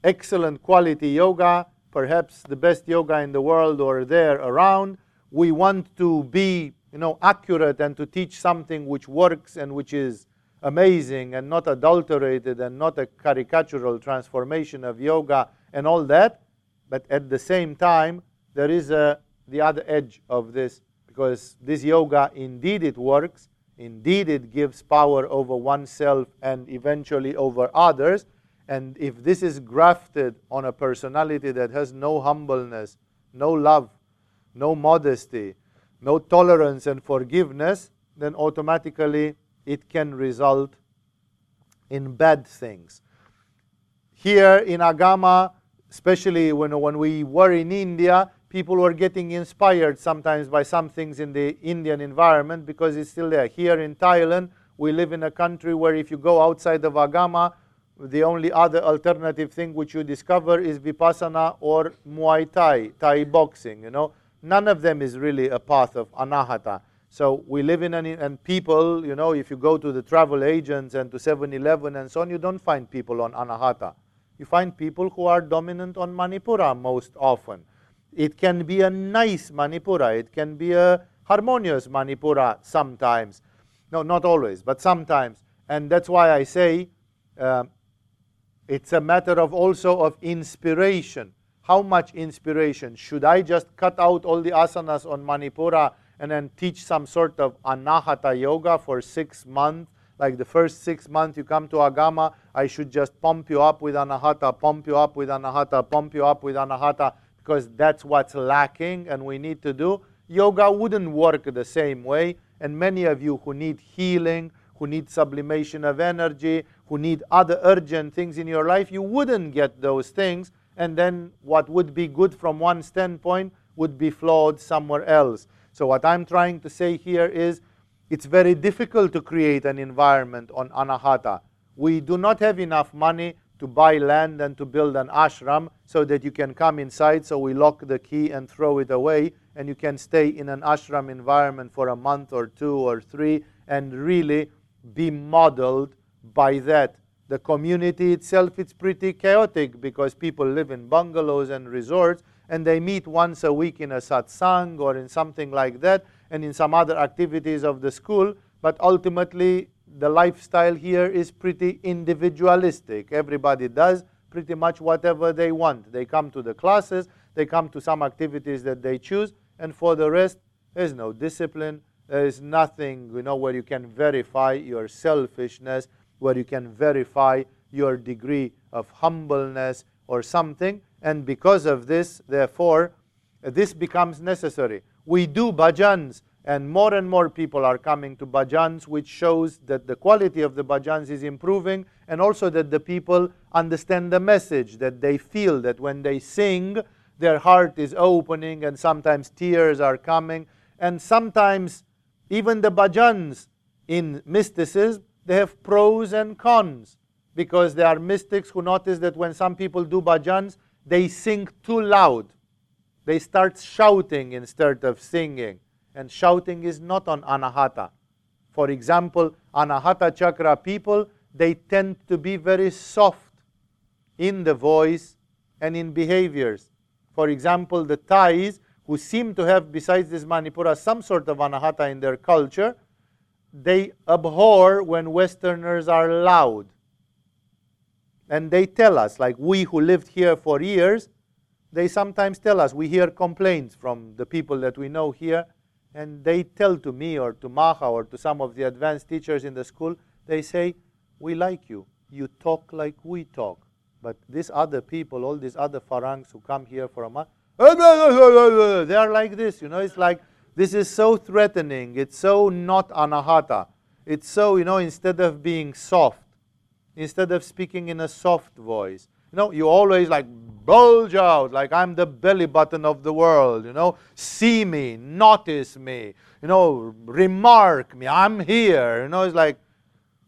excellent quality yoga, perhaps the best yoga in the world or there around we want to be you know, accurate and to teach something which works and which is amazing and not adulterated and not a caricatural transformation of yoga and all that. But at the same time, there is a, the other edge of this because this yoga, indeed, it works. Indeed, it gives power over oneself and eventually over others. And if this is grafted on a personality that has no humbleness, no love, no modesty, no tolerance and forgiveness, then automatically it can result in bad things. Here in Agama, especially when, when we were in India, people were getting inspired sometimes by some things in the Indian environment because it's still there. Here in Thailand, we live in a country where if you go outside of Agama, the only other alternative thing which you discover is Vipassana or Muay Thai, Thai boxing, you know none of them is really a path of anahata. So we live in an, and people, you know, if you go to the travel agents and to 7-Eleven and so on, you don't find people on anahata. You find people who are dominant on manipura most often. It can be a nice manipura. It can be a harmonious manipura sometimes. No, not always, but sometimes. And that's why I say uh, it's a matter of also of inspiration how much inspiration? Should I just cut out all the asanas on Manipura and then teach some sort of anahata yoga for six months? Like the first six months you come to Agama, I should just pump you up with anahata, pump you up with anahata, pump you up with anahata, because that's what's lacking and we need to do. Yoga wouldn't work the same way. And many of you who need healing, who need sublimation of energy, who need other urgent things in your life, you wouldn't get those things and then what would be good from one standpoint would be flawed somewhere else. So what I'm trying to say here is it's very difficult to create an environment on Anahata. We do not have enough money to buy land and to build an ashram so that you can come inside, so we lock the key and throw it away, and you can stay in an ashram environment for a month or two or three and really be modeled by that the community itself is pretty chaotic because people live in bungalows and resorts and they meet once a week in a satsang or in something like that and in some other activities of the school. But ultimately, the lifestyle here is pretty individualistic. Everybody does pretty much whatever they want. They come to the classes, they come to some activities that they choose, and for the rest, there's no discipline. There is nothing, you know, where you can verify your selfishness, where you can verify your degree of humbleness or something. And because of this, therefore, this becomes necessary. We do bhajans, and more and more people are coming to bhajans, which shows that the quality of the bhajans is improving, and also that the people understand the message, that they feel that when they sing, their heart is opening, and sometimes tears are coming, and sometimes even the bhajans in mysticism, they have pros and cons because there are mystics who notice that when some people do bhajans, they sing too loud. They start shouting instead of singing. And shouting is not on anahata. For example, anahata chakra people, they tend to be very soft in the voice and in behaviors. For example, the Thais, who seem to have, besides this Manipura, some sort of anahata in their culture, they abhor when Westerners are loud. And they tell us, like we who lived here for years, they sometimes tell us, we hear complaints from the people that we know here, and they tell to me or to Maha or to some of the advanced teachers in the school, they say, We like you. You talk like we talk. But these other people, all these other Farangs who come here for a month, they are like this. You know, it's like this is so threatening. It's so not anahata. It's so, you know, instead of being soft, instead of speaking in a soft voice, know, you always like bulge out, like I'm the belly button of the world, you know, see me, notice me, you know, remark me, I'm here. You know, it's like,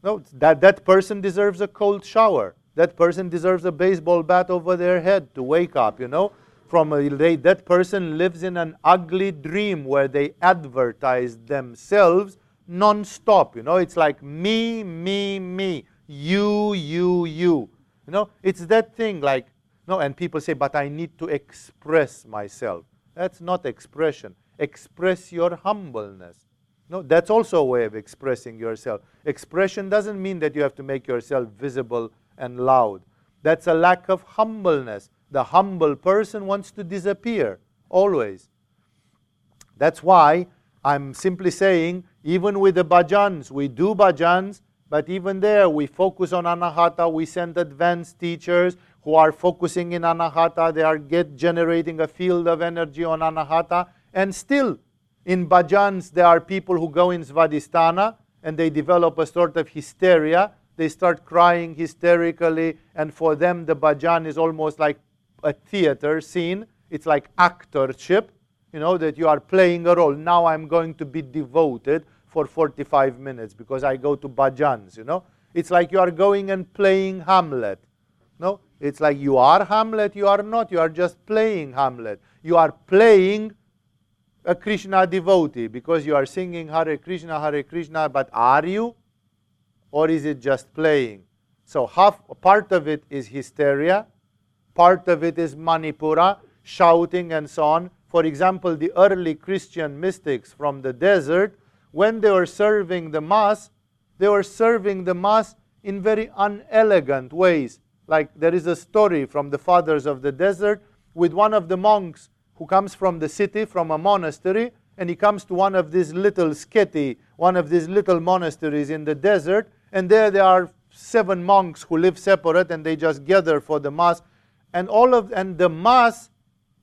no, that, that person deserves a cold shower. That person deserves a baseball bat over their head to wake up, you know from a day that person lives in an ugly dream where they advertise themselves non-stop you know it's like me me me you you you you know it's that thing like no and people say but i need to express myself. That's not expression. Express your humbleness. No that's also a way of expressing yourself. Expression doesn't mean that you have to make yourself visible and loud. That's a lack of humbleness. The humble person wants to disappear always. That's why I'm simply saying, even with the bhajans, we do bhajans, but even there we focus on anahata. We send advanced teachers who are focusing in anahata. They are get generating a field of energy on anahata. And still, in bhajans, there are people who go in svadhisthana and they develop a sort of hysteria. They start crying hysterically, and for them, the bhajan is almost like a theater scene. It's like actorship, you know, that you are playing a role. Now I'm going to be devoted for 45 minutes because I go to bhajans, you know. It's like you are going and playing Hamlet. No, it's like you are Hamlet, you are not. You are just playing Hamlet. You are playing a Krishna devotee because you are singing Hare Krishna, Hare Krishna, but are you? Or is it just playing? So half part of it is hysteria, Part of it is Manipura, shouting and so on. For example, the early Christian mystics from the desert, when they were serving the Mass, they were serving the Mass in very unelegant ways. Like there is a story from the fathers of the desert with one of the monks who comes from the city, from a monastery, and he comes to one of these little sketi, one of these little monasteries in the desert, and there there are seven monks who live separate and they just gather for the Mass and all of and the mass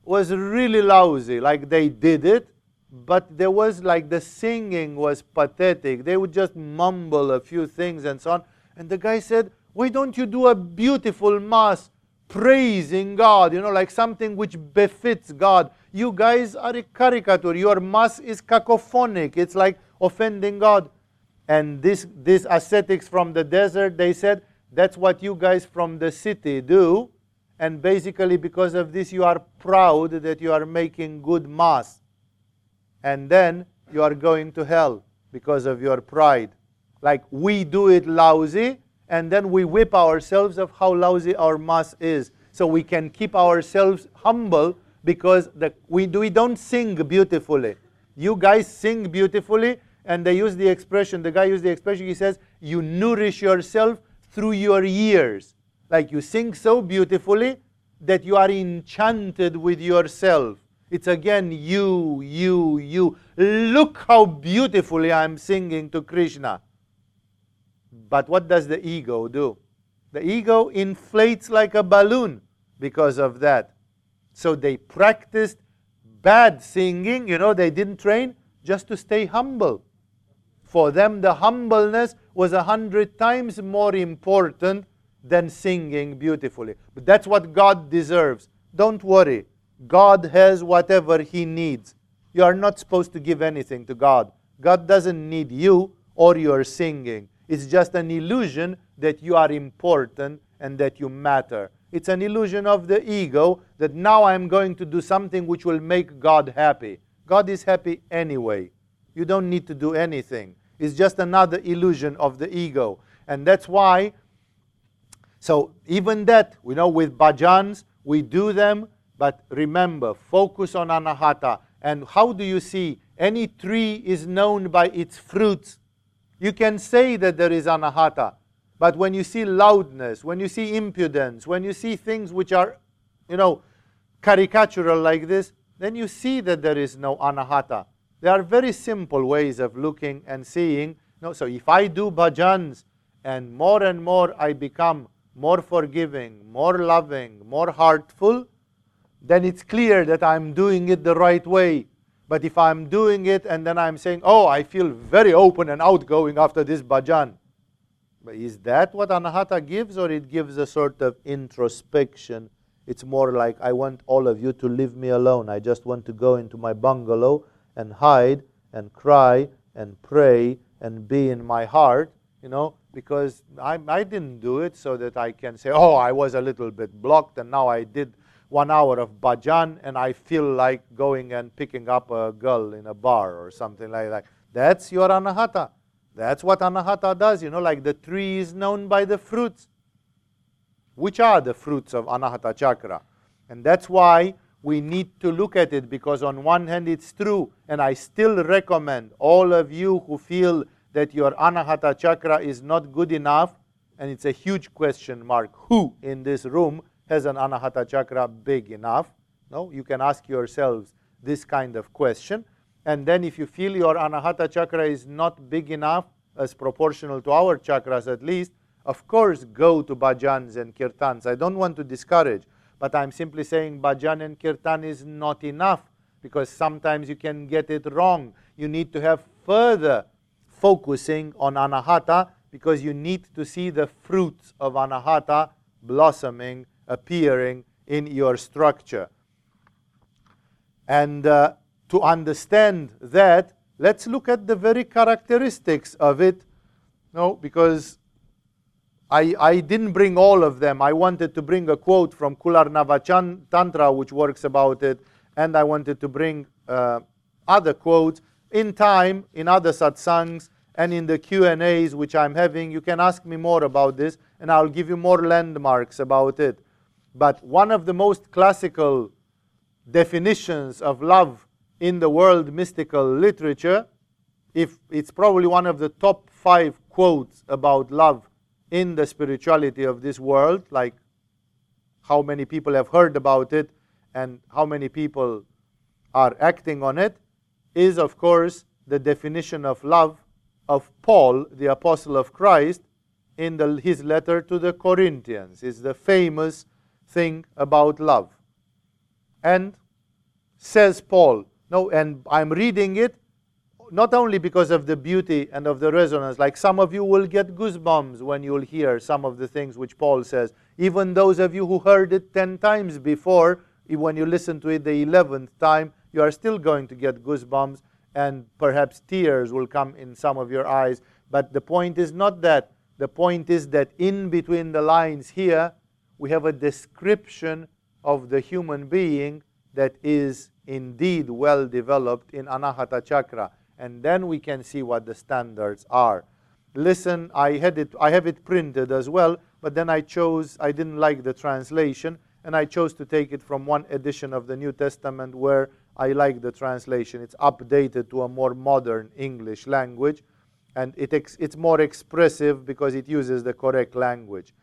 was really lousy like they did it but there was like the singing was pathetic. They would just mumble a few things and so on. And the guy said why don't you do a beautiful mass praising god? You know like something which befits god. You guys are a caricature. Your mass is cacophonic. It's like offending god. And this these ascetics from the desert they said that's what you guys from the city do. And basically because of this you are proud that you are making good mass and then you are going to hell because of your pride. Like we do it lousy and then we whip ourselves of how lousy our mass is. So we can keep ourselves humble because the, we, do, we don't sing beautifully. You guys sing beautifully and they use the expression the guy used the expression he says you nourish yourself through your years. Like you sing so beautifully that you are enchanted with yourself. It's again you, you, you. Look how beautifully I'm singing to Krishna. But what does the ego do? The ego inflates like a balloon because of that. So they practiced bad singing, you know, they didn't train just to stay humble. For them, the humbleness was a hundred times more important than singing beautifully. But that's what God deserves. Don't worry. God has whatever He needs. You are not supposed to give anything to God. God doesn't need you or your singing. It's just an illusion that you are important and that you matter. It's an illusion of the ego that now I'm going to do something which will make God happy. God is happy anyway. You don't need to do anything. It's just another illusion of the ego. And that's why, so even that, we know with bhajans, we do them, but remember, focus on anahata. And how do you see? Any tree is known by its fruits. You can say that there is anahata, but when you see loudness, when you see impudence, when you see things which are, you know, caricatural like this, then you see that there is no anahata. There are very simple ways of looking and seeing. No, so if I do bhajans and more and more I become more forgiving, more loving, more heartful, then it's clear that I'm doing it the right way. But if I'm doing it and then I'm saying, oh, I feel very open and outgoing after this bhajan, but is that what anahata gives, or it gives a sort of introspection? It's more like, I want all of you to leave me alone. I just want to go into my bungalow and hide and cry and pray and be in my heart, you know, because I, I didn't do it so that I can say, oh, I was a little bit blocked and now I did one hour of bhajan and I feel like going and picking up a girl in a bar or something like that. That's your anahata. That's what anahata does, you know, like the tree is known by the fruits. Which are the fruits of anahata chakra? And that's why we need to look at it because, on one hand, it's true, and I still recommend all of you who feel that your anahata chakra is not good enough, and it's a huge question mark who in this room has an anahata chakra big enough? No, you can ask yourselves this kind of question. And then if you feel your anahata chakra is not big enough, as proportional to our chakras at least, of course go to bhajans and kirtans. I don't want to discourage, but I'm simply saying bhajan and kirtan is not enough because sometimes you can get it wrong. You need to have further focusing on anahata because you need to see the fruits of anahata blossoming, appearing in your structure. And uh, to understand that, let's look at the very characteristics of it. No, because I, I didn't bring all of them. I wanted to bring a quote from Kularnava Tantra, which works about it, and I wanted to bring uh, other quotes. In time, in other satsangs, and in the Q&As which I'm having, you can ask me more about this, and I'll give you more landmarks about it. But one of the most classical definitions of love in the world mystical literature, if it's probably one of the top five quotes about love in the spirituality of this world, like how many people have heard about it and how many people are acting on it, is of course the definition of love of Paul, the apostle of Christ, in the, his letter to the Corinthians. It's the famous thing about love. And says Paul, no, and I'm reading it not only because of the beauty and of the resonance, like some of you will get goosebumps when you'll hear some of the things which Paul says. Even those of you who heard it 10 times before, when you listen to it the 11th time, you are still going to get goosebumps and perhaps tears will come in some of your eyes. But the point is not that. The point is that in between the lines here, we have a description of the human being that is indeed well developed in Anahata Chakra. And then we can see what the standards are. Listen, I, had it, I have it printed as well, but then I chose, I didn't like the translation, and I chose to take it from one edition of the New Testament where I like the translation. It's updated to a more modern English language, and it it's more expressive because it uses the correct language.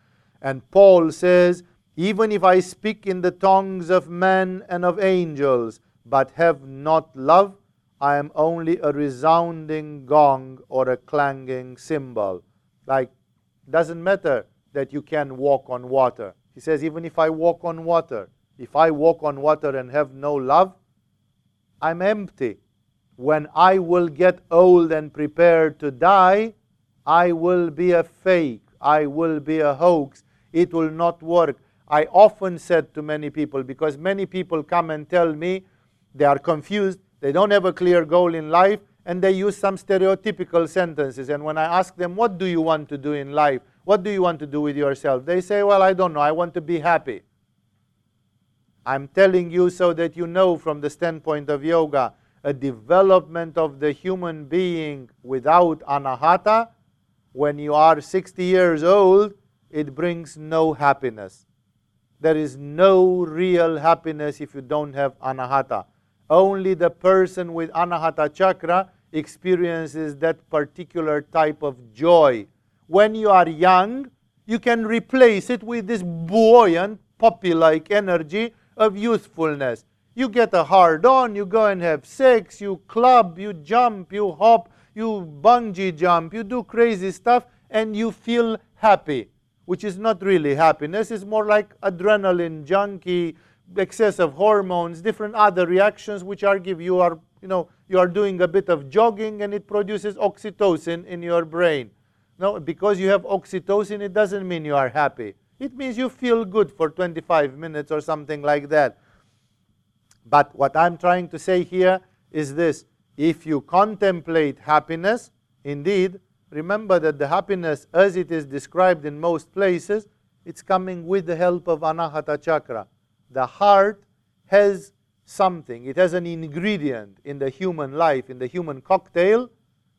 And Paul says, Even if I speak in the tongues of men and of angels, but have not love, I am only a resounding gong or a clanging cymbal. Like, doesn't matter that you can walk on water. He says, even if I walk on water, if I walk on water and have no love, I'm empty. When I will get old and prepared to die, I will be a fake. I will be a hoax. It will not work. I often said to many people, because many people come and tell me they are confused, they don't have a clear goal in life, and they use some stereotypical sentences. And when I ask them, What do you want to do in life? What do you want to do with yourself? They say, Well, I don't know. I want to be happy. I'm telling you so that you know from the standpoint of yoga, a development of the human being without anahata, when you are 60 years old, it brings no happiness. There is no real happiness if you don't have anahata. Only the person with Anahata chakra experiences that particular type of joy. When you are young, you can replace it with this buoyant, puppy like energy of youthfulness. You get a hard on, you go and have sex, you club, you jump, you hop, you bungee jump, you do crazy stuff, and you feel happy, which is not really happiness. It's more like adrenaline junkie excess of hormones, different other reactions which are give you are you know you are doing a bit of jogging and it produces oxytocin in your brain. No, because you have oxytocin, it doesn't mean you are happy. It means you feel good for 25 minutes or something like that. But what I'm trying to say here is this if you contemplate happiness, indeed, remember that the happiness as it is described in most places, it's coming with the help of Anahata Chakra the heart has something, it has an ingredient in the human life, in the human cocktail,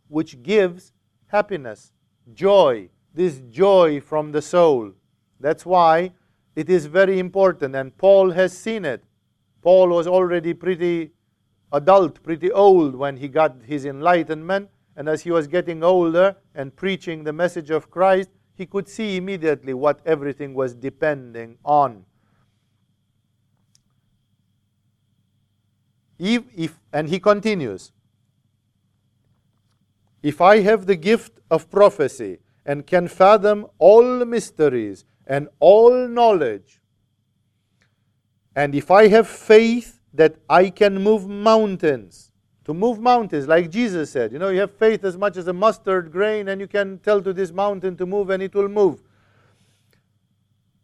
which gives happiness, joy, this joy from the soul. That's why it is very important, and Paul has seen it. Paul was already pretty adult, pretty old when he got his enlightenment, and as he was getting older and preaching the message of Christ, he could see immediately what everything was depending on. If, if, and he continues, if I have the gift of prophecy and can fathom all mysteries and all knowledge, and if I have faith that I can move mountains, to move mountains, like Jesus said, you know, you have faith as much as a mustard grain, and you can tell to this mountain to move, and it will move.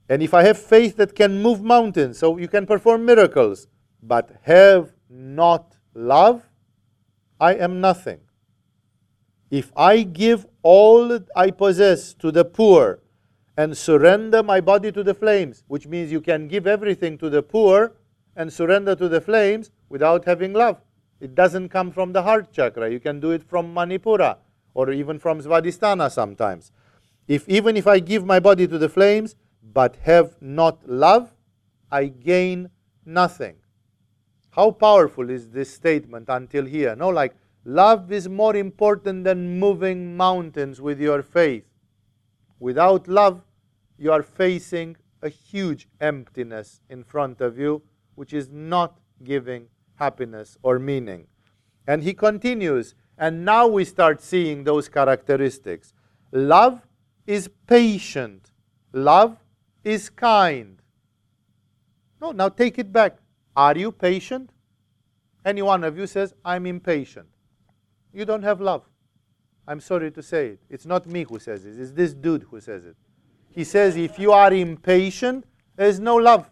And if I have faith that can move mountains, so you can perform miracles, but have not love, I am nothing. If I give all I possess to the poor and surrender my body to the flames, which means you can give everything to the poor and surrender to the flames without having love. It doesn't come from the heart chakra. You can do it from Manipura or even from Svadhisthana sometimes. If even if I give my body to the flames but have not love, I gain nothing. How powerful is this statement until here? No, like love is more important than moving mountains with your faith. Without love, you are facing a huge emptiness in front of you, which is not giving happiness or meaning. And he continues, and now we start seeing those characteristics. Love is patient, love is kind. No, now take it back. Are you patient? Any one of you says, I'm impatient. You don't have love. I'm sorry to say it. It's not me who says it, it's this dude who says it. He says, if you are impatient, there's no love.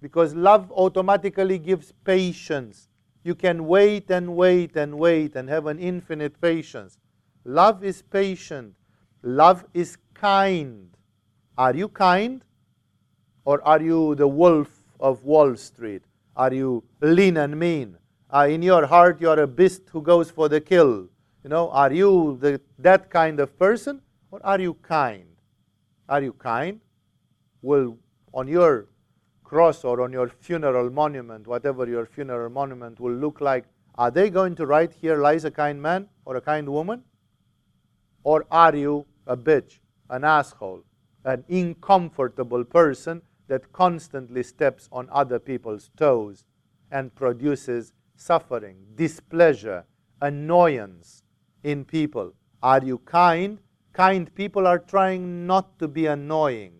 Because love automatically gives patience. You can wait and wait and wait and have an infinite patience. Love is patient. Love is kind. Are you kind? Or are you the wolf of Wall Street? Are you lean and mean? Uh, in your heart, you are a beast who goes for the kill. You know, are you the, that kind of person, or are you kind? Are you kind? Will on your cross or on your funeral monument, whatever your funeral monument will look like, are they going to write here lies a kind man or a kind woman? Or are you a bitch, an asshole, an incomfortable person that constantly steps on other people's toes and produces suffering, displeasure, annoyance in people. Are you kind? Kind people are trying not to be annoying.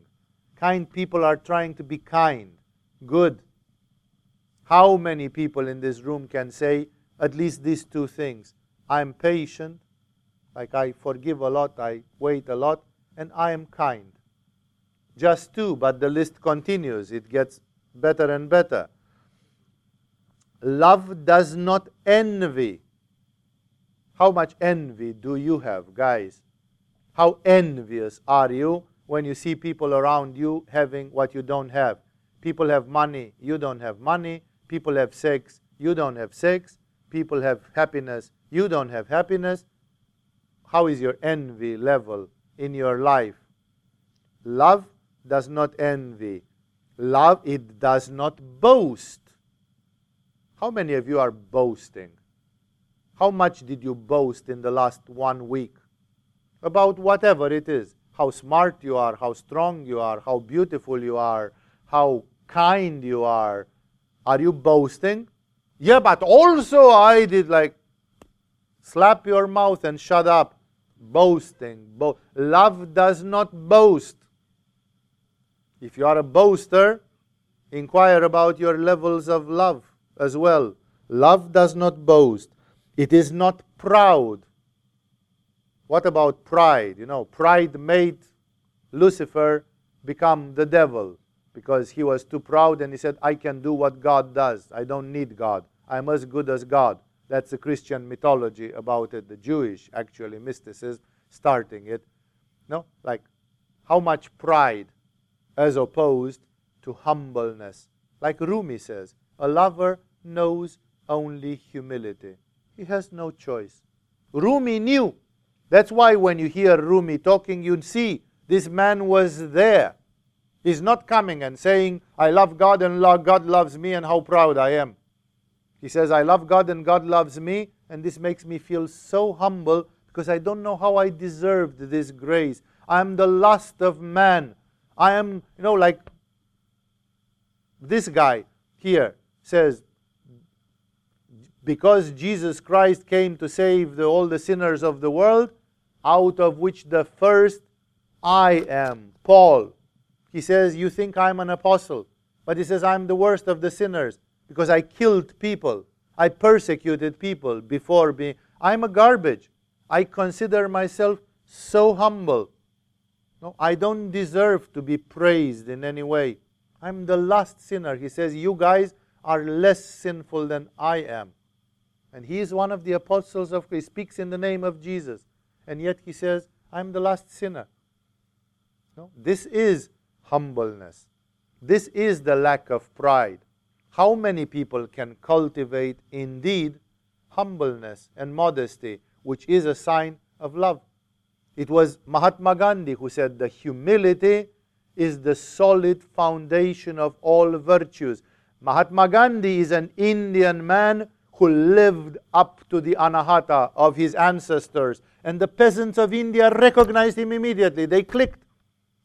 Kind people are trying to be kind, good. How many people in this room can say at least these two things? I'm patient, like I forgive a lot, I wait a lot, and I am kind. Just two, but the list continues. It gets better and better. Love does not envy. How much envy do you have, guys? How envious are you when you see people around you having what you don't have? People have money, you don't have money. People have sex, you don't have sex. People have happiness, you don't have happiness. How is your envy level in your life? Love does not envy. Love, it does not boast. How many of you are boasting? How much did you boast in the last one week? About whatever it is. How smart you are, how strong you are, how beautiful you are, how kind you are. Are you boasting? Yeah, but also I did like slap your mouth and shut up. Boasting. Bo- Love does not boast. If you are a boaster, inquire about your levels of love as well. Love does not boast, it is not proud. What about pride? You know, pride made Lucifer become the devil because he was too proud and he said, I can do what God does. I don't need God. I'm as good as God. That's the Christian mythology about it, the Jewish actually mysticism starting it. No? Like how much pride as opposed to humbleness. Like Rumi says, a lover knows only humility. He has no choice. Rumi knew. That's why when you hear Rumi talking, you see this man was there. He's not coming and saying, I love God and God loves me and how proud I am. He says, I love God and God loves me, and this makes me feel so humble because I don't know how I deserved this grace. I am the last of man. I am, you know, like this guy here says, because Jesus Christ came to save the, all the sinners of the world, out of which the first I am, Paul. He says, You think I'm an apostle, but he says, I'm the worst of the sinners because I killed people. I persecuted people before being. I'm a garbage. I consider myself so humble. No, I don't deserve to be praised in any way. I'm the last sinner. He says, You guys are less sinful than I am. And he is one of the apostles of Christ. He speaks in the name of Jesus. And yet he says, I'm the last sinner. No? This is humbleness. This is the lack of pride. How many people can cultivate indeed humbleness and modesty, which is a sign of love? It was Mahatma Gandhi who said, The humility is the solid foundation of all virtues. Mahatma Gandhi is an Indian man who lived up to the anahata of his ancestors. And the peasants of India recognized him immediately. They clicked.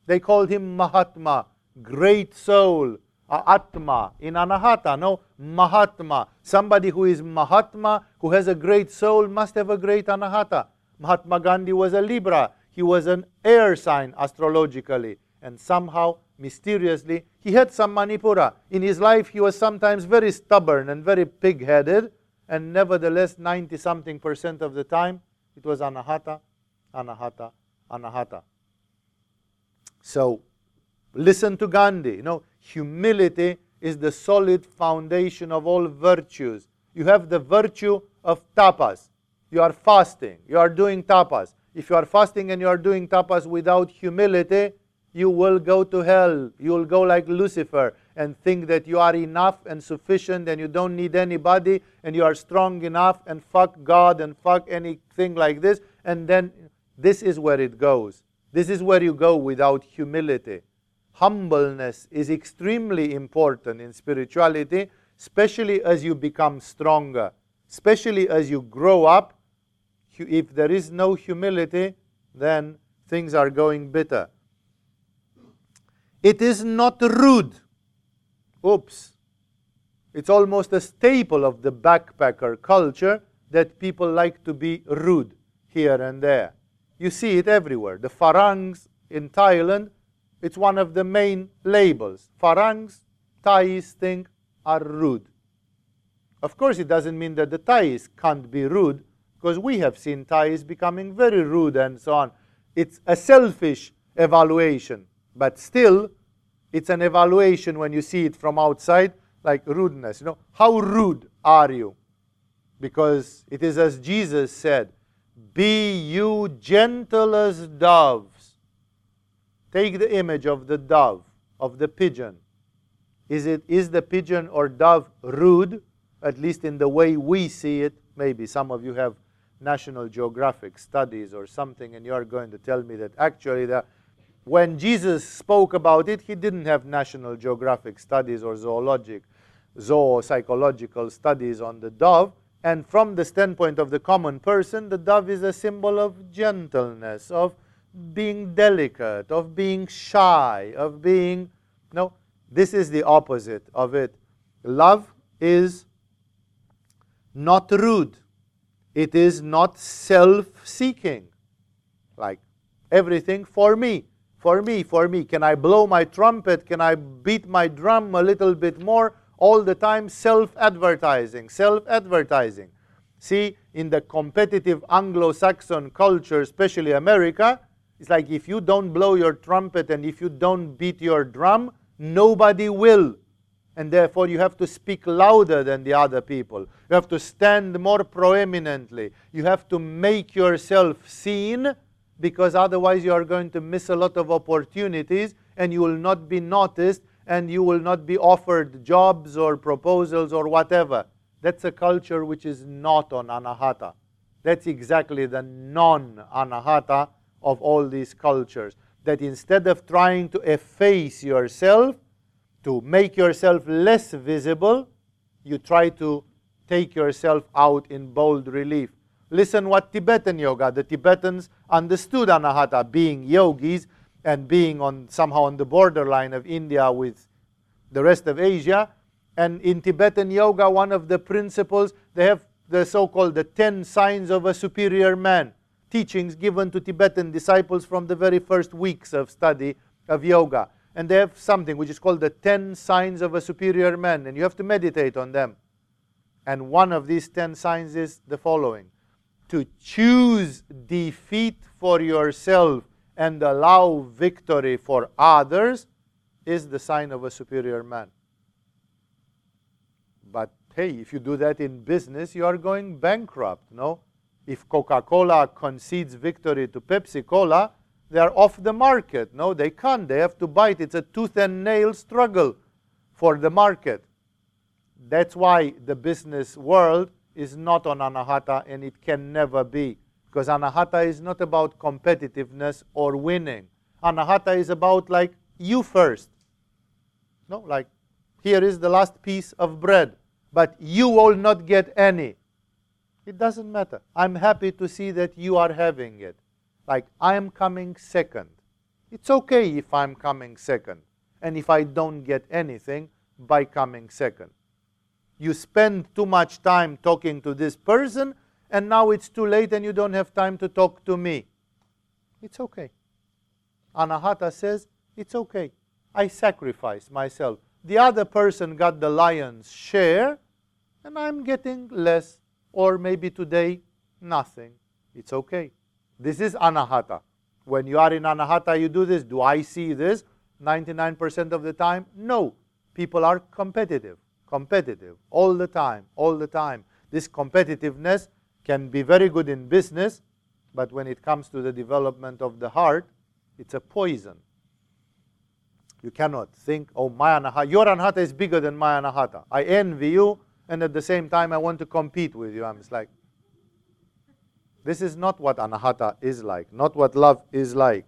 They called him Mahatma, great soul, Atma, in anahata. No, Mahatma. Somebody who is Mahatma, who has a great soul, must have a great anahata. Mahatma Gandhi was a Libra. He was an air sign astrologically. And somehow, mysteriously, he had some Manipura. In his life, he was sometimes very stubborn and very pig headed and nevertheless 90 something percent of the time it was anahata, anahata, anahata. So listen to Gandhi. You know, humility is the solid foundation of all virtues. You have the virtue of tapas. You are fasting. You are doing tapas. If you are fasting and you are doing tapas without humility, you will go to hell. You will go like Lucifer and think that you are enough and sufficient and you don't need anybody and you are strong enough and fuck God and fuck anything like this. And then this is where it goes. This is where you go without humility. Humbleness is extremely important in spirituality, especially as you become stronger, especially as you grow up. If there is no humility, then things are going bitter. It is not rude. Oops. It's almost a staple of the backpacker culture that people like to be rude here and there. You see it everywhere. The Farangs in Thailand, it's one of the main labels. Farangs, Thais think are rude. Of course, it doesn't mean that the Thais can't be rude, because we have seen Thais becoming very rude and so on. It's a selfish evaluation, but still, it's an evaluation when you see it from outside, like rudeness. You know, how rude are you? Because it is as Jesus said, Be you gentle as doves. Take the image of the dove, of the pigeon. Is, it, is the pigeon or dove rude? At least in the way we see it. Maybe some of you have National Geographic studies or something, and you are going to tell me that actually the, when Jesus spoke about it, he didn't have National Geographic studies or zoologic, zoopsychological studies on the dove. And from the standpoint of the common person, the dove is a symbol of gentleness, of being delicate, of being shy, of being. No, this is the opposite of it. Love is not rude, it is not self seeking. Like everything for me, for me, for me. Can I blow my trumpet? Can I beat my drum a little bit more? All the time, self advertising, self advertising. See, in the competitive Anglo Saxon culture, especially America, it's like if you don't blow your trumpet and if you don't beat your drum, nobody will and therefore you have to speak louder than the other people. You have to stand more proeminently. You have to make yourself seen because otherwise you are going to miss a lot of opportunities and you will not be noticed and you will not be offered jobs or proposals or whatever. That's a culture which is not on Anahata. That's exactly the non Anahata of all these cultures. That instead of trying to efface yourself, to make yourself less visible, you try to take yourself out in bold relief. Listen what Tibetan yoga, the Tibetans understood anahata, being yogis and being on somehow on the borderline of India with the rest of Asia. And in Tibetan yoga, one of the principles, they have the so-called the 10 signs of a superior man, teachings given to Tibetan disciples from the very first weeks of study of yoga and they have something which is called the 10 signs of a superior man, and you have to meditate on them. And one of these 10 signs is the following to choose defeat for yourself and allow victory for others is the sign of a superior man. But hey, if you do that in business, you are going bankrupt, no? If Coca Cola concedes victory to Pepsi Cola, they are off the market. No, they can't. They have to bite. It's a tooth and nail struggle for the market. That's why the business world is not on Anahata and it can never be. Because Anahata is not about competitiveness or winning. Anahata is about like you first. No, like here is the last piece of bread, but you will not get any. It doesn't matter. I'm happy to see that you are having it like I am coming second. It's okay if I'm coming second and if I don't get anything by coming second. You spend too much time talking to this person and now it's too late and you don't have time to talk to me. It's okay. Anahata says, it's okay. I sacrifice myself. The other person got the lion's share and I'm getting less or maybe today nothing. It's okay. This is anahata. When you are in anahata, you do this. Do I see this 99% of the time? No. People are competitive, competitive all the time, all the time. This competitiveness can be very good in business, but when it comes to the development of the heart, it's a poison. You cannot think, oh, my anahata, your anahata is bigger than my anahata. I envy you, and at the same time, I want to compete with you. I'm just like, this is not what anahata is like, not what love is like.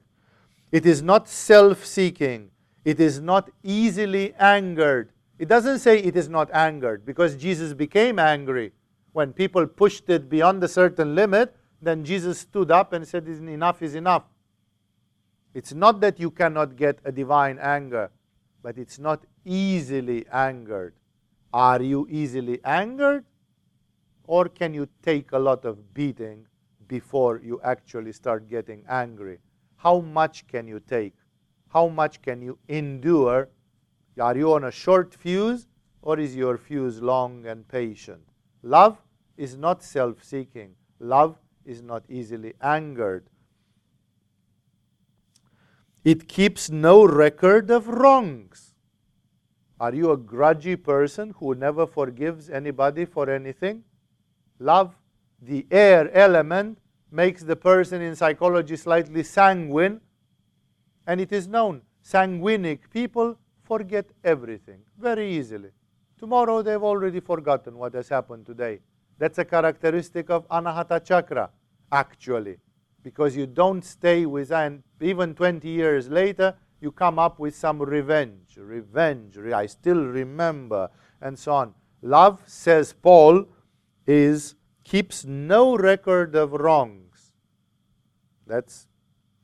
It is not self seeking, it is not easily angered. It doesn't say it is not angered because Jesus became angry. When people pushed it beyond a certain limit, then Jesus stood up and said, Enough is enough. It's not that you cannot get a divine anger, but it's not easily angered. Are you easily angered? Or can you take a lot of beating before you actually start getting angry? How much can you take? How much can you endure? Are you on a short fuse or is your fuse long and patient? Love is not self seeking, love is not easily angered. It keeps no record of wrongs. Are you a grudgy person who never forgives anybody for anything? Love, the air element, makes the person in psychology slightly sanguine, and it is known sanguinic people forget everything very easily. Tomorrow they've already forgotten what has happened today. That's a characteristic of Anahata Chakra, actually, because you don't stay with, and even 20 years later, you come up with some revenge. Revenge, I still remember, and so on. Love, says Paul, is keeps no record of wrongs. That's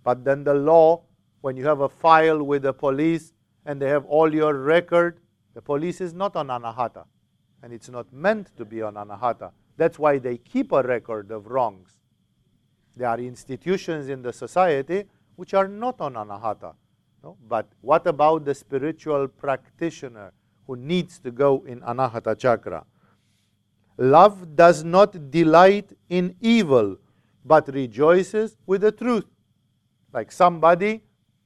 but then the law, when you have a file with the police and they have all your record, the police is not on anahata. And it's not meant to be on anahata. That's why they keep a record of wrongs. There are institutions in the society which are not on anahata. No? But what about the spiritual practitioner who needs to go in anahata chakra? Love does not delight in evil, but rejoices with the truth. Like somebody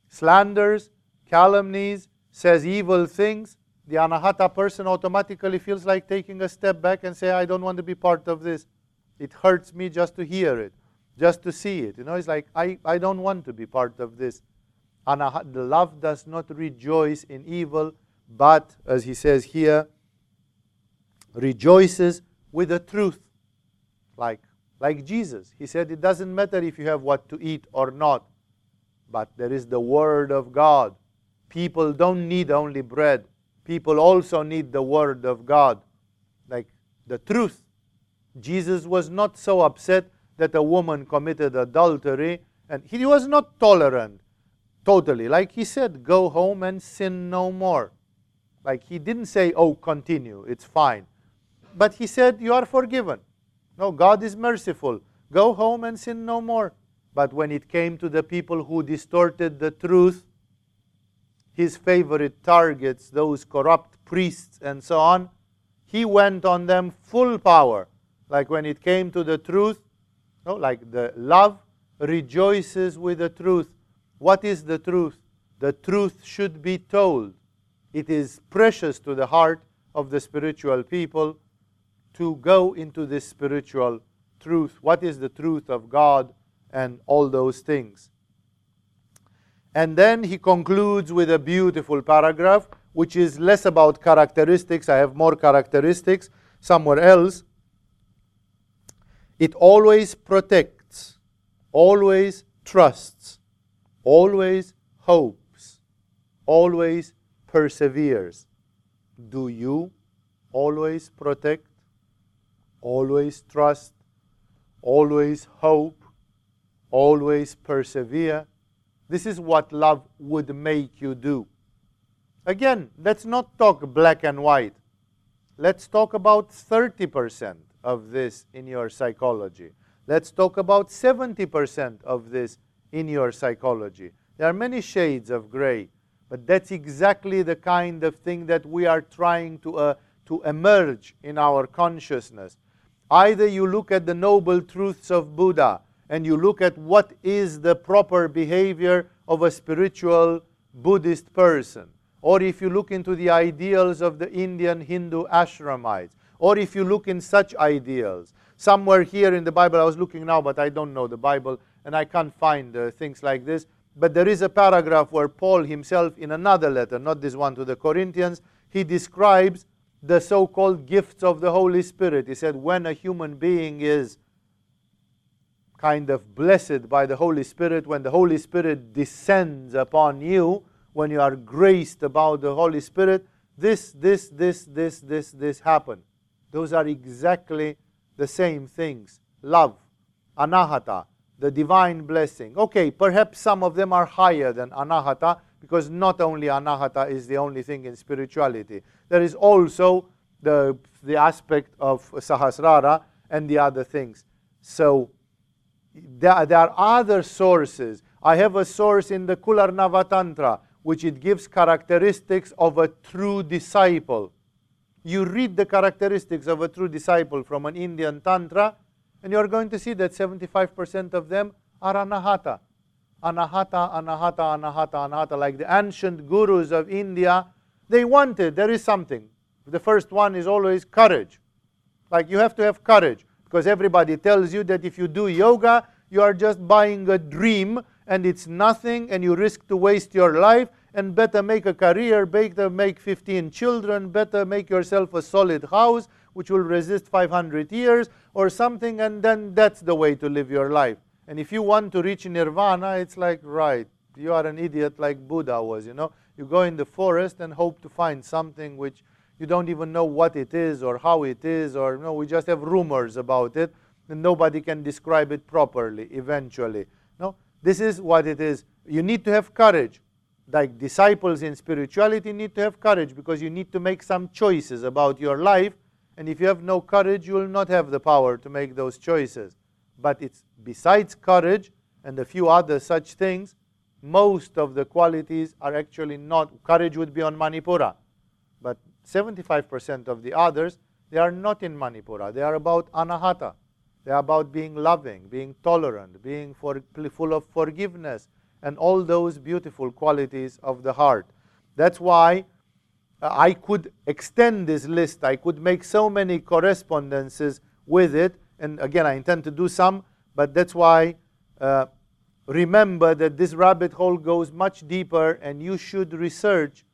slanders, calumnies, says evil things, the anahata person automatically feels like taking a step back and say, I don't want to be part of this. It hurts me just to hear it, just to see it. You know, it's like, I, I don't want to be part of this. Anahata, the love does not rejoice in evil, but, as he says here, rejoices with the truth. Like, like Jesus. He said, It doesn't matter if you have what to eat or not, but there is the Word of God. People don't need only bread, people also need the Word of God, like the truth. Jesus was not so upset that a woman committed adultery, and he was not tolerant totally. Like he said, go home and sin no more. Like he didn't say, oh, continue, it's fine. But he said, you are forgiven. No, God is merciful. Go home and sin no more. But when it came to the people who distorted the truth, his favorite targets, those corrupt priests and so on, he went on them full power. Like when it came to the truth, no, like the love rejoices with the truth. What is the truth? The truth should be told. It is precious to the heart of the spiritual people to go into this spiritual truth. What is the truth of God and all those things? And then he concludes with a beautiful paragraph, which is less about characteristics. I have more characteristics somewhere else. It always protects, always trusts, always hopes, always perseveres. Do you always protect, always trust, always hope, always persevere? This is what love would make you do. Again, let's not talk black and white. Let's talk about 30% of this in your psychology. Let's talk about 70% of this in your psychology. There are many shades of gray, but that's exactly the kind of thing that we are trying to, uh, to emerge in our consciousness. Either you look at the noble truths of Buddha and you look at what is the proper behavior of a spiritual Buddhist person, or if you look into the ideals of the Indian Hindu ashramites, or if you look in such ideals, somewhere here in the Bible, I was looking now, but I don't know the Bible, and I can't find uh, things like this. But there is a paragraph where Paul himself, in another letter, not this one to the Corinthians, he describes the so called gifts of the Holy Spirit. He said, when a human being is kind of blessed by the Holy Spirit, when the Holy Spirit descends upon you, when you are graced about the Holy Spirit, this, this, this, this, this, this happen. Those are exactly the same things. Love, anahata, the divine blessing. Okay, perhaps some of them are higher than anahata because not only anahata is the only thing in spirituality. There is also the, the aspect of sahasrara and the other things. So there, there are other sources. I have a source in the Kularnava Tantra, which it gives characteristics of a true disciple. You read the characteristics of a true disciple from an Indian Tantra, and you're going to see that 75% of them are anahata. Anahata, anahata, anahata, anahata, like the ancient gurus of India, they wanted, there is something. The first one is always courage. Like you have to have courage because everybody tells you that if you do yoga, you are just buying a dream and it's nothing and you risk to waste your life and better make a career, better make 15 children, better make yourself a solid house which will resist 500 years or something and then that's the way to live your life. And if you want to reach nirvana, it's like, right, you are an idiot like Buddha was, you know. You go in the forest and hope to find something which you don't even know what it is or how it is, or you know, we just have rumors about it, and nobody can describe it properly eventually. No, this is what it is. You need to have courage. Like disciples in spirituality need to have courage because you need to make some choices about your life. And if you have no courage, you will not have the power to make those choices. But it's besides courage and a few other such things, most of the qualities are actually not. Courage would be on Manipura. But 75% of the others, they are not in Manipura. They are about anahata. They are about being loving, being tolerant, being for, full of forgiveness, and all those beautiful qualities of the heart. That's why uh, I could extend this list. I could make so many correspondences with it. And again, I intend to do some, but that's why uh, remember that this rabbit hole goes much deeper, and you should research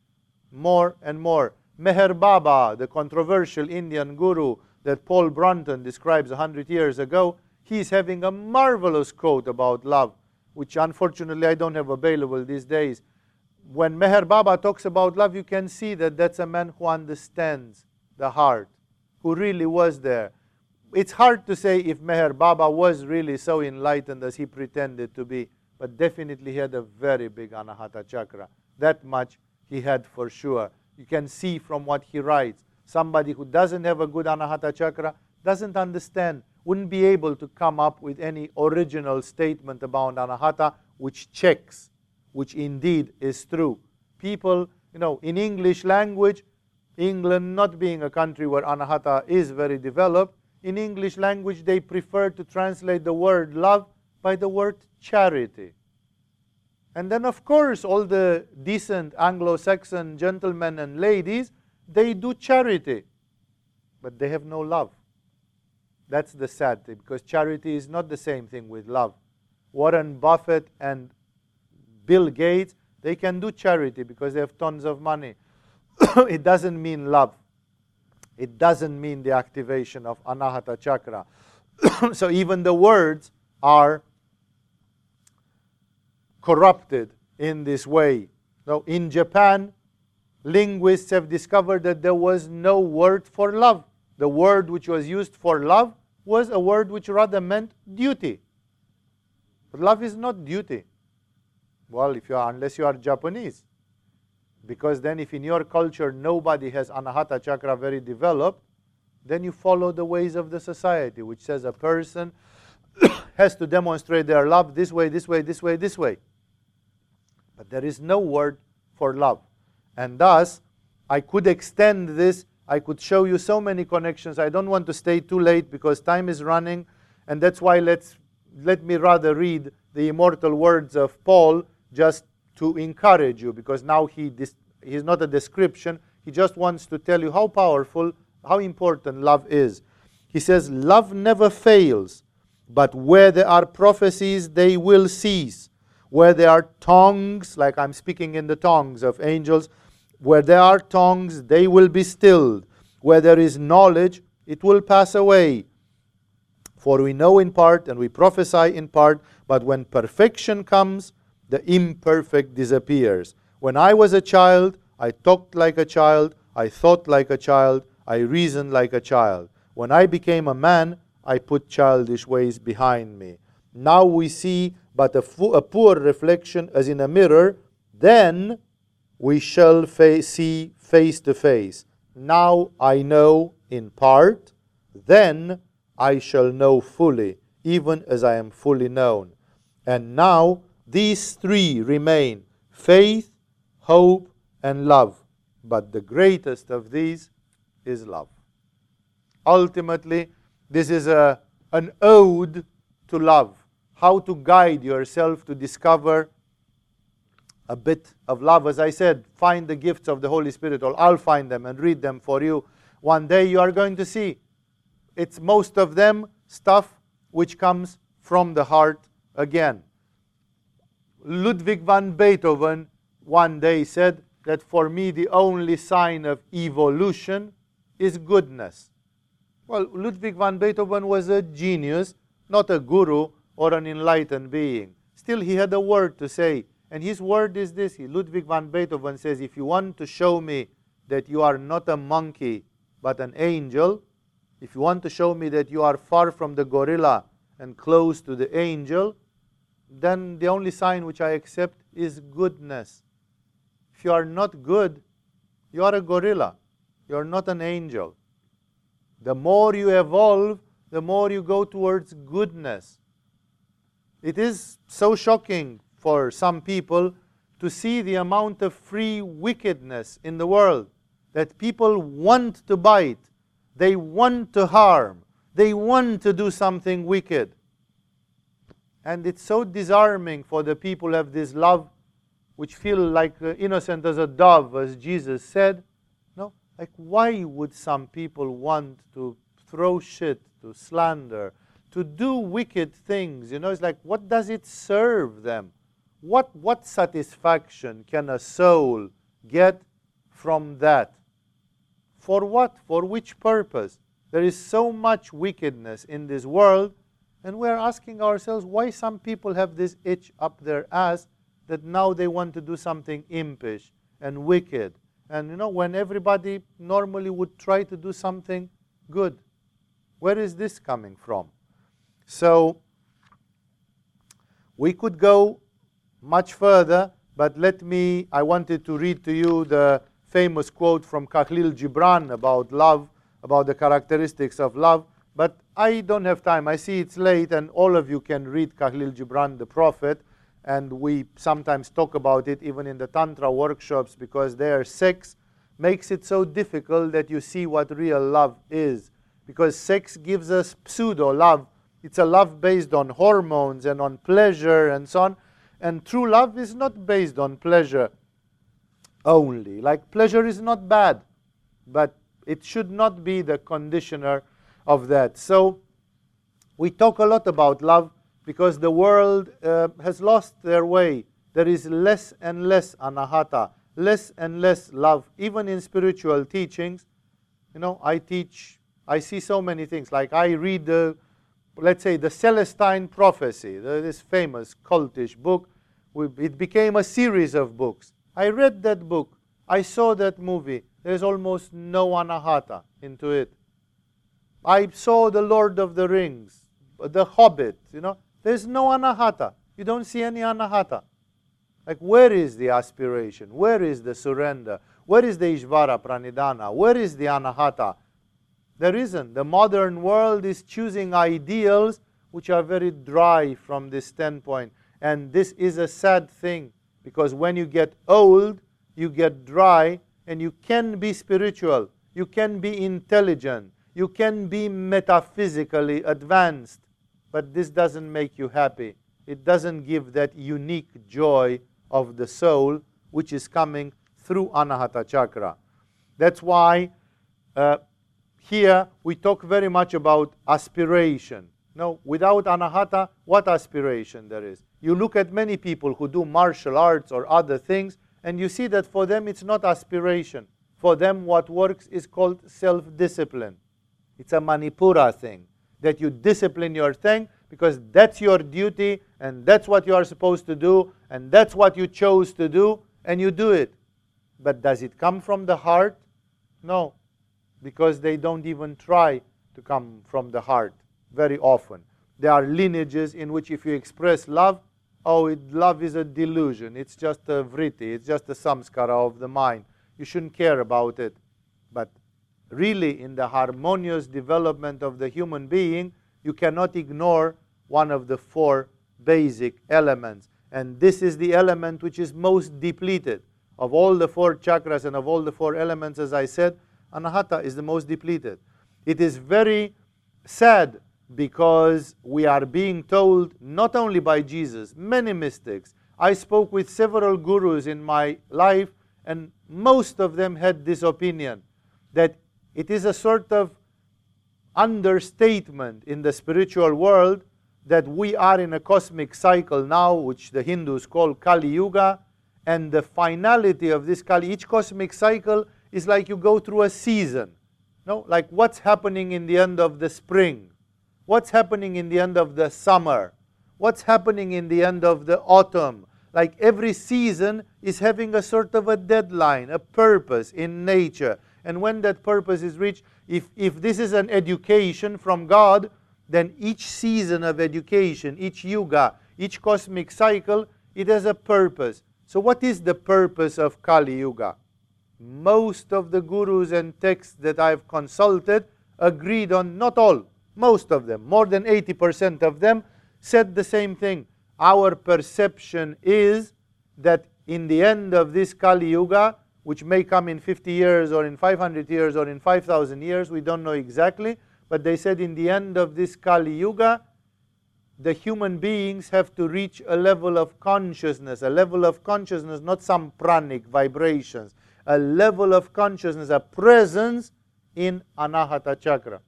more and more. Meher Baba, the controversial Indian guru that Paul Brunton describes a hundred years ago, he's having a marvelous quote about love, which unfortunately I don't have available these days. When Meher Baba talks about love, you can see that that's a man who understands the heart, who really was there. It's hard to say if Meher Baba was really so enlightened as he pretended to be, but definitely he had a very big Anahata chakra. That much he had for sure you can see from what he writes. Somebody who doesn't have a good anahata chakra doesn't understand, wouldn't be able to come up with any original statement about anahata which checks, which indeed is true. People, you know, in English language, England not being a country where anahata is very developed, in English language they prefer to translate the word love by the word charity. And then, of course, all the decent Anglo Saxon gentlemen and ladies, they do charity, but they have no love. That's the sad thing, because charity is not the same thing with love. Warren Buffett and Bill Gates, they can do charity because they have tons of money. it doesn't mean love. It doesn't mean the activation of Anahata Chakra. so even the words are corrupted in this way. Now, in Japan, linguists have discovered that there was no word for love. The word which was used for love was a word which rather meant duty. But love is not duty. Well, if you are, unless you are Japanese. Because then, if in your culture nobody has anahata chakra very developed, then you follow the ways of the society, which says a person has to demonstrate their love this way, this way, this way, this way. But there is no word for love. And thus, I could extend this. I could show you so many connections. I don't want to stay too late because time is running. And that's why let's, let me rather read the immortal words of Paul just to encourage you because now he he's not a description. He just wants to tell you how powerful, how important love is. He says, Love never fails, but where there are prophecies, they will cease where there are tongues, like I'm speaking in the tongues of angels, where there are tongues, they will be stilled. Where there is knowledge, it will pass away. For we know in part and we prophesy in part, but when perfection comes, the imperfect disappears. When I was a child, I talked like a child, I thought like a child, I reasoned like a child. When I became a man, I put childish ways behind me. Now we see but a, a poor reflection as in a mirror. Then we shall fa- see face to face. Now I know in part, then I shall know fully, even as I am fully known. And now these three remain faith, hope, and love. But the greatest of these is love. Ultimately, this is a, an ode to love. How to guide yourself to discover a bit of love. As I said, find the gifts of the Holy Spirit, or I'll find them and read them for you. One day you are going to see it's most of them stuff which comes from the heart again. Ludwig van Beethoven one day said that for me the only sign of evolution is goodness. Well, Ludwig van Beethoven was a genius, not a guru or an enlightened being. Still, he had a word to say, and his word is this. Ludwig van Beethoven says, If you want to show me that you are not a monkey but an angel, if you want to show me that you are far from the gorilla and close to the angel, then the only sign which I accept is goodness. If you are not good, you are a gorilla. You are not an angel. The more you evolve, the more you go towards goodness. It is so shocking for some people to see the amount of free wickedness in the world that people want to bite, they want to harm, they want to do something wicked. And it's so disarming for the people who have this love which feel like uh, innocent as a dove, as Jesus said. No? Like, why would some people want to throw shit, to slander, to do wicked things? You know, it's like, what does it serve them? What, what satisfaction can a soul get from that? For what? For which purpose? There is so much wickedness in this world, and we're asking ourselves why some people have this itch up their ass that now they want to do something impish and wicked. And you know, when everybody normally would try to do something good, where is this coming from? So, we could go much further, but let me, I wanted to read to you the famous quote from Khalil Gibran about love, about the characteristics of love. But I don't have time. I see it's late, and all of you can read Khalil Gibran, the prophet. And we sometimes talk about it even in the Tantra workshops because their sex makes it so difficult that you see what real love is. Because sex gives us pseudo love. It's a love based on hormones and on pleasure and so on. And true love is not based on pleasure only. Like pleasure is not bad, but it should not be the conditioner of that. So we talk a lot about love because the world uh, has lost their way. There is less and less anahata, less and less love, even in spiritual teachings. You know, I teach, I see so many things. Like I read the, let's say, the Celestine Prophecy, this famous cultish book. It became a series of books. I read that book. I saw that movie. There's almost no anahata into it. I saw The Lord of the Rings, The Hobbit, you know. There's no anahata. You don't see any anahata. Like, where is the aspiration? Where is the surrender? Where is the Ishvara Pranidhana? Where is the anahata? There isn't. The modern world is choosing ideals which are very dry from this standpoint. And this is a sad thing because when you get old, you get dry, and you can be spiritual, you can be intelligent, you can be metaphysically advanced, but this doesn't make you happy. It doesn't give that unique joy of the soul which is coming through Anahata Chakra. That's why uh, here we talk very much about aspiration. No, without Anahata, what aspiration there is? You look at many people who do martial arts or other things, and you see that for them it's not aspiration. For them, what works is called self discipline. It's a Manipura thing that you discipline your thing because that's your duty and that's what you are supposed to do and that's what you chose to do and you do it. But does it come from the heart? No, because they don't even try to come from the heart very often. There are lineages in which if you express love, oh, it, love is a delusion. It's just a vritti. It's just a samskara of the mind. You shouldn't care about it. But really, in the harmonious development of the human being, you cannot ignore one of the four basic elements. And this is the element which is most depleted. Of all the four chakras and of all the four elements, as I said, anahata is the most depleted. It is very sad because we are being told, not only by Jesus, many mystics. I spoke with several gurus in my life, and most of them had this opinion that it is a sort of understatement in the spiritual world that we are in a cosmic cycle now, which the Hindus call Kali Yuga, and the finality of this Kali, each cosmic cycle is like you go through a season. No, like what's happening in the end of the spring, what's happening in the end of the summer, what's happening in the end of the autumn. Like every season is having a sort of a deadline, a purpose in nature. And when that purpose is reached, if, if this is an education from God, then each season of education, each yuga, each cosmic cycle, it has a purpose. So, what is the purpose of Kali Yuga? Most of the gurus and texts that I've consulted agreed on, not all, most of them, more than 80% of them, said the same thing. Our perception is that in the end of this Kali Yuga, which may come in 50 years or in 500 years or in 5,000 years, we don't know exactly, but they said in the end of this Kali Yuga, the human beings have to reach a level of consciousness, a level of consciousness, not some pranic vibrations, a level of consciousness, a presence in Anahata Chakra.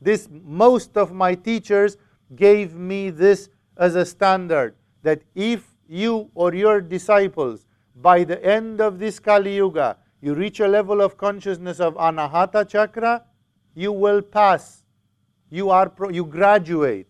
This, most of my teachers gave me this as a standard that if you or your disciples, by the end of this Kali Yuga, you reach a level of consciousness of Anahata Chakra, you will pass. You, are pro- you graduate.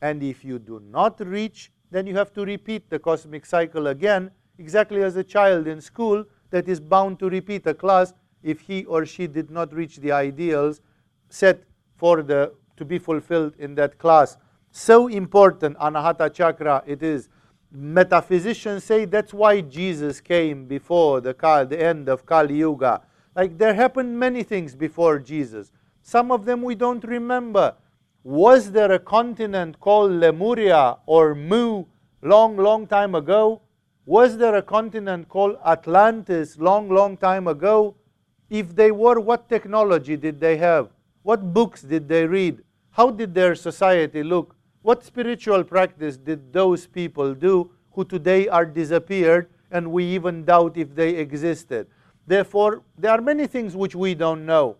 And if you do not reach, then you have to repeat the cosmic cycle again, exactly as a child in school that is bound to repeat a class if he or she did not reach the ideals set for the to be fulfilled in that class. So important, Anahata Chakra, it is. Metaphysicians say that's why Jesus came before the, the end of Kali Yuga like there happened many things before Jesus. Some of them we don't remember. Was there a continent called Lemuria or Mu long, long time ago? Was there a continent called Atlantis long, long time ago? If they were, what technology did they have? What books did they read? How did their society look? What spiritual practice did those people do who today are disappeared and we even doubt if they existed? Therefore, there are many things which we don't know.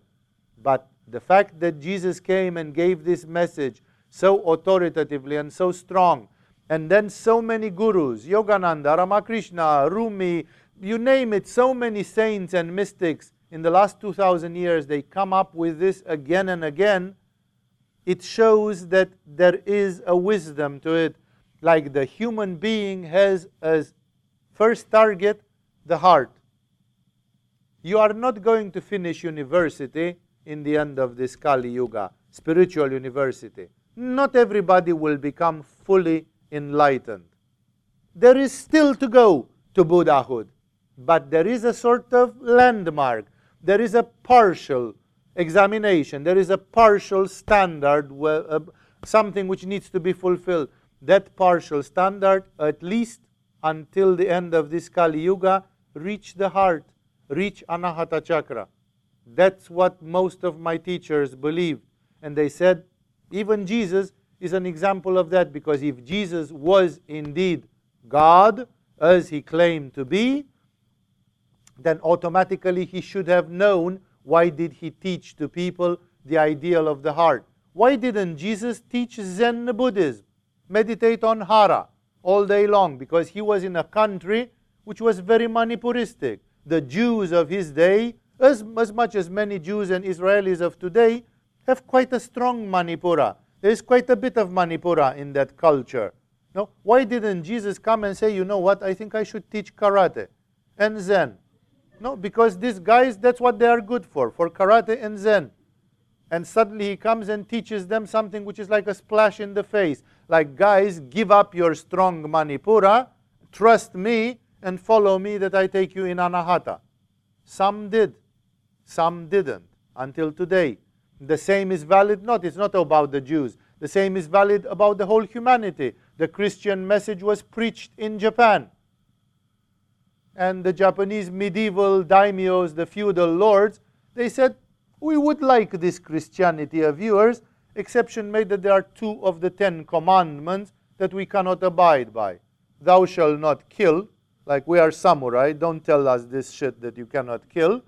But the fact that Jesus came and gave this message so authoritatively and so strong, and then so many gurus, Yogananda, Ramakrishna, Rumi, you name it, so many saints and mystics in the last 2,000 years, they come up with this again and again. It shows that there is a wisdom to it. Like the human being has as first target the heart you are not going to finish university in the end of this Kali Yuga, spiritual university. Not everybody will become fully enlightened. There is still to go to Buddhahood, but there is a sort of landmark. There is a partial examination. There is a partial standard, uh, something which needs to be fulfilled. That partial standard, at least until the end of this Kali Yuga, reach the heart reach Anahata Chakra. That's what most of my teachers believed. And they said, even Jesus is an example of that because if Jesus was indeed God, as he claimed to be, then automatically he should have known why did he teach to people the ideal of the heart. Why didn't Jesus teach Zen Buddhism? Meditate on Hara all day long because he was in a country which was very Manipuristic the Jews of his day, as, as much as many Jews and Israelis of today, have quite a strong Manipura. There is quite a bit of Manipura in that culture. No? Why didn't Jesus come and say, you know what, I think I should teach karate and Zen? No, because these guys, that's what they are good for, for karate and Zen. and suddenly he comes and teaches them something which is like a splash in the face. Like, guys, give up your strong Manipura, trust me, and follow me that I take you in Anahata. Some did, some didn't until today. The same is valid, not, it's not about the Jews. The same is valid about the whole humanity. The Christian message was preached in Japan. And the Japanese medieval daimyos, the feudal lords, they said, we would like this Christianity of yours, exception made that there are two of the Ten Commandments that we cannot abide by. Thou shalt not kill, like we are samurai, don't tell us this shit that you cannot kill.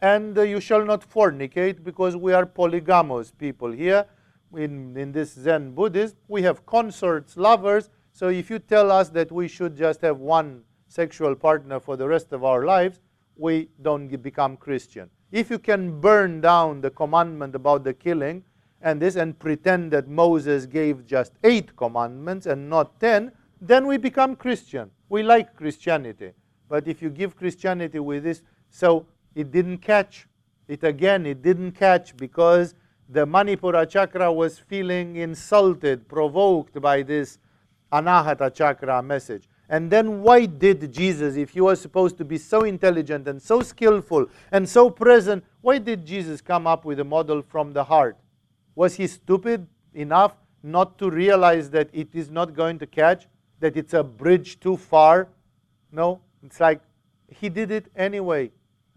And uh, you shall not fornicate because we are polygamous people here. In, in this Zen Buddhist. we have consorts, lovers. So if you tell us that we should just have one sexual partner for the rest of our lives, we don't become Christian. If you can burn down the commandment about the killing and this and pretend that Moses gave just eight commandments and not ten, then we become Christian. We like Christianity. But if you give Christianity with this, so it didn't catch. It again, it didn't catch because the Manipura chakra was feeling insulted, provoked by this Anahata chakra message. And then why did Jesus, if he was supposed to be so intelligent and so skillful and so present, why did Jesus come up with a model from the heart? Was he stupid enough not to realize that it is not going to catch, that it's a bridge too far? No, it's like he did it anyway,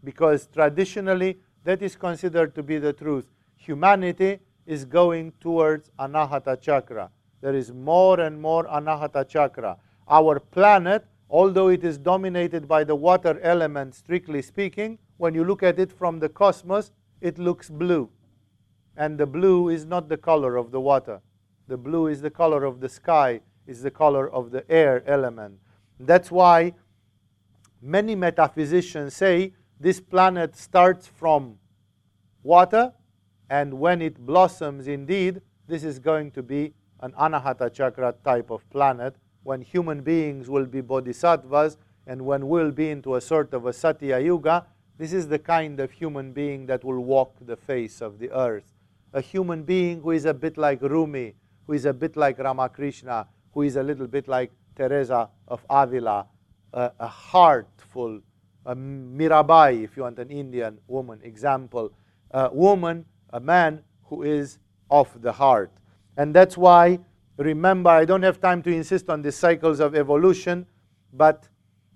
because traditionally that is considered to be the truth. Humanity is going towards Anahata chakra. There is more and more Anahata chakra our planet, although it is dominated by the water element, strictly speaking, when you look at it from the cosmos, it looks blue. And the blue is not the color of the water. The blue is the color of the sky, is the color of the air element. That's why many metaphysicians say this planet starts from water, and when it blossoms indeed, this is going to be an Anahata Chakra type of planet when human beings will be bodhisattvas and when we'll be into a sort of a Satya Yuga, this is the kind of human being that will walk the face of the earth. A human being who is a bit like Rumi, who is a bit like Ramakrishna, who is a little bit like Teresa of Avila, a, a heartful, a Mirabai, if you want an Indian woman example, a woman, a man who is of the heart. And that's why Remember, I don't have time to insist on the cycles of evolution, but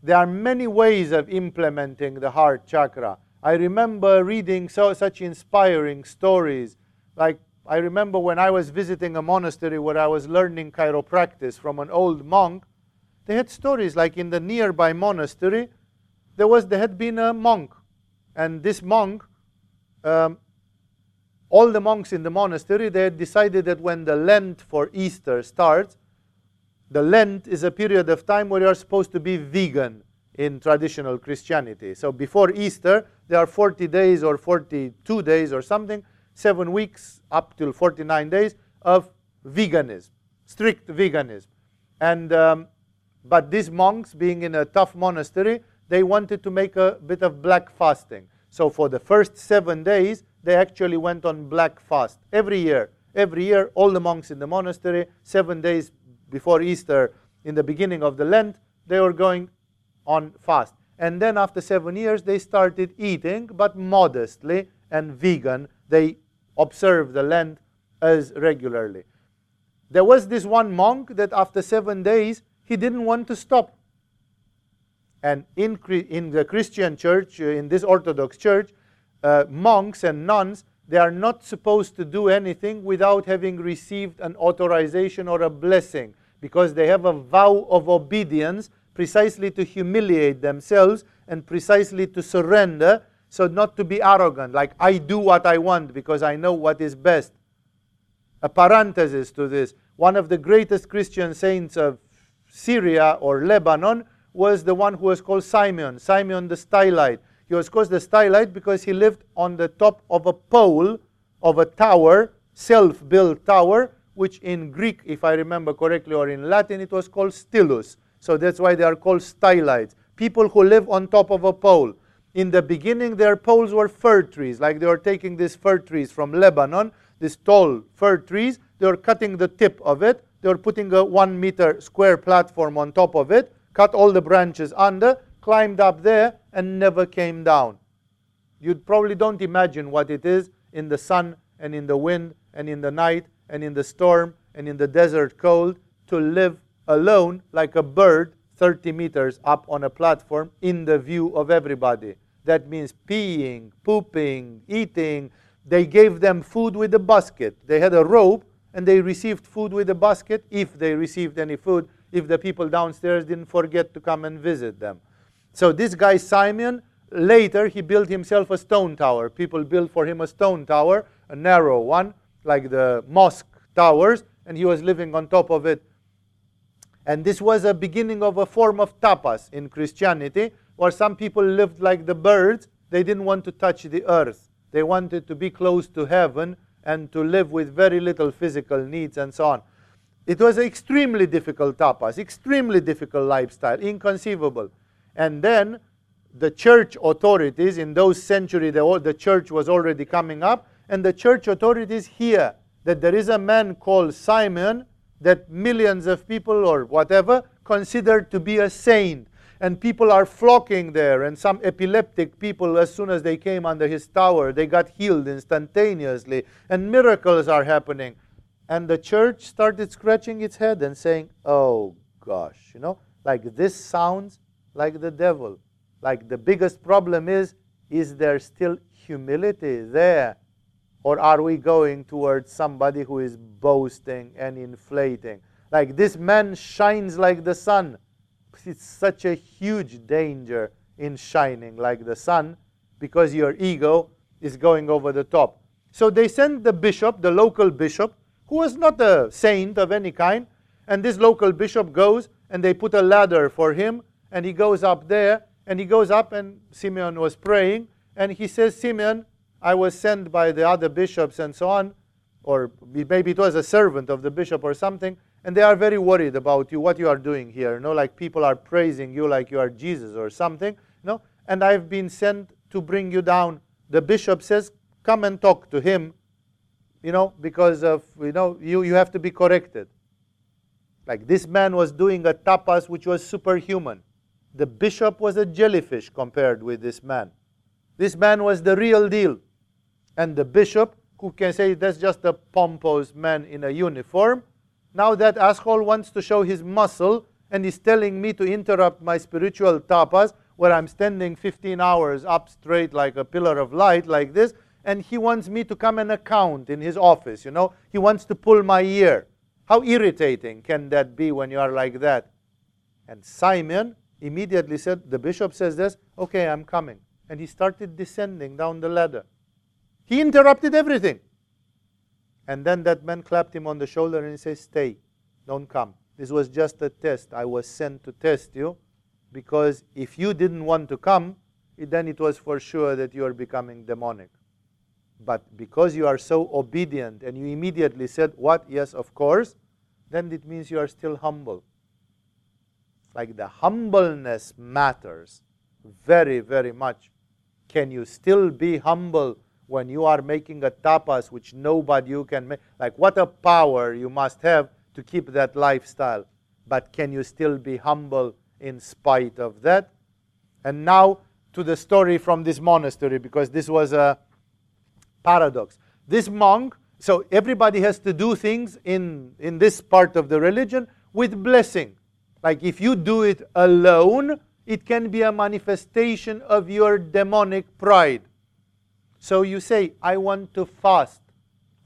there are many ways of implementing the heart chakra. I remember reading so, such inspiring stories. Like, I remember when I was visiting a monastery where I was learning chiropractic from an old monk, they had stories like in the nearby monastery, there, was, there had been a monk. And this monk um, all the monks in the monastery, they had decided that when the Lent for Easter starts, the Lent is a period of time where you are supposed to be vegan in traditional Christianity. So before Easter, there are 40 days or 42 days or something, seven weeks up till 49 days of veganism, strict veganism. And um, but these monks, being in a tough monastery, they wanted to make a bit of black fasting. So for the first seven days, they actually went on black fast every year. Every year, all the monks in the monastery, seven days before Easter, in the beginning of the Lent, they were going on fast. And then after seven years, they started eating, but modestly and vegan. They observed the Lent as regularly. There was this one monk that after seven days, he didn't want to stop. And in, in the Christian church, in this Orthodox church, uh, monks and nuns, they are not supposed to do anything without having received an authorization or a blessing because they have a vow of obedience precisely to humiliate themselves and precisely to surrender so not to be arrogant like i do what i want because i know what is best. A parenthesis to this. One of the greatest christian saints of syria or lebanon was the one who was called simeon simeon the stylite he was called the stylite because he lived on the top of a pole of a tower, self built tower, which in Greek, if I remember correctly, or in Latin, it was called stylus. So that's why they are called stylites. People who live on top of a pole. In the beginning, their poles were fir trees, like they were taking these fir trees from Lebanon, these tall fir trees. They were cutting the tip of it. They were putting a one meter square platform on top of it, cut all the branches under, climbed up there, and never came down. You probably don't imagine what it is in the sun and in the wind and in the night and in the storm and in the desert cold to live alone like a bird 30 meters up on a platform in the view of everybody. That means peeing, pooping, eating. They gave them food with a basket. They had a rope and they received food with a basket if they received any food, if the people downstairs didn't forget to come and visit them. So this guy Simeon, later he built himself a stone tower. People built for him a stone tower, a narrow one, like the mosque towers, and he was living on top of it. And this was a beginning of a form of tapas in Christianity, where some people lived like the birds. They didn't want to touch the earth. They wanted to be close to heaven and to live with very little physical needs and so on. It was an extremely difficult tapas, extremely difficult lifestyle, inconceivable. And then the church authorities, in those centuries, the, the church was already coming up, and the church authorities hear that there is a man called Simon that millions of people or whatever considered to be a saint. And people are flocking there, and some epileptic people, as soon as they came under his tower, they got healed instantaneously, and miracles are happening. And the church started scratching its head and saying, Oh gosh, you know, like this sounds like the devil. Like the biggest problem is, is there still humility there? Or are we going towards somebody who is boasting and inflating? Like this man shines like the sun. It's such a huge danger in shining like the sun because your ego is going over the top. So they sent the bishop, the local bishop, who was not a saint of any kind, and this local bishop goes and they put a ladder for him and he goes up there and he goes up and Simeon was praying and he says, Simeon, I was sent by the other bishops and so on, or maybe it was a servant of the bishop or something, and they are very worried about you, what you are doing here. You know, like people are praising you like you are Jesus or something. You know, and I've been sent to bring you down. The bishop says, come and talk to him, you know, because of, you know, you, you have to be corrected. Like this man was doing a tapas which was superhuman. The bishop was a jellyfish compared with this man. This man was the real deal and the bishop, who can say that's just a pompous man in a uniform. Now that asshole wants to show his muscle and is telling me to interrupt my spiritual tapas where I'm standing 15 hours up straight like a pillar of light like this and he wants me to come and account in his office, you know. He wants to pull my ear. How irritating can that be when you are like that? And Simon immediately said, the bishop says this, okay, I'm coming. And he started descending down the ladder. He interrupted everything. And then that man clapped him on the shoulder and he said, Stay, don't come. This was just a test. I was sent to test you because if you didn't want to come, then it was for sure that you are becoming demonic. But because you are so obedient and you immediately said, What? Yes, of course, then it means you are still humble. Like the humbleness matters very, very much. Can you still be humble when you are making a tapas which nobody you can make. Like what a power you must have to keep that lifestyle. But can you still be humble in spite of that? And now to the story from this monastery, because this was a paradox. This monk, so everybody has to do things in, in this part of the religion with blessing. Like if you do it alone, it can be a manifestation of your demonic pride. So you say, I want to fast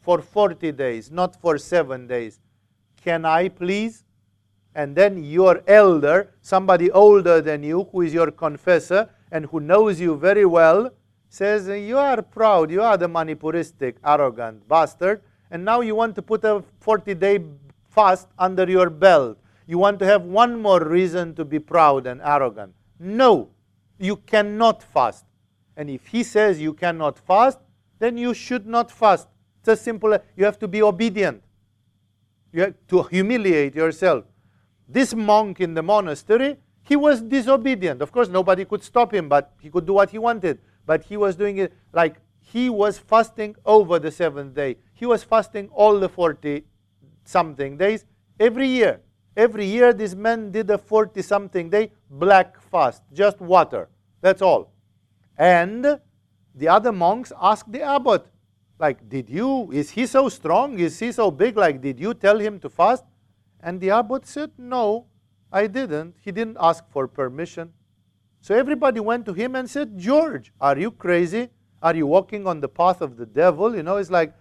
for 40 days, not for seven days. Can I please? And then your elder, somebody older than you, who is your confessor and who knows you very well, says, You are proud, you are the Manipuristic, arrogant bastard, and now you want to put a 40 day fast under your belt. You want to have one more reason to be proud and arrogant. No, you cannot fast. And if he says you cannot fast, then you should not fast. It's as simple you have to be obedient. You have to humiliate yourself. This monk in the monastery, He was disobedient. Of course, nobody could stop him, but he could do what he wanted. But he was doing it like he was fasting over the seventh day. He was fasting all the 40 something days every year. Every year, this man did a 40 something day black fast, just water. That's all. And the other monks asked the abbot, like, did you, is he so strong? Is he so big? Like, did you tell him to fast? And the abbot said, no, I didn't. He didn't ask for permission. So everybody went to him and said, George, are you crazy? Are you walking on the path of the devil? You know, it's like,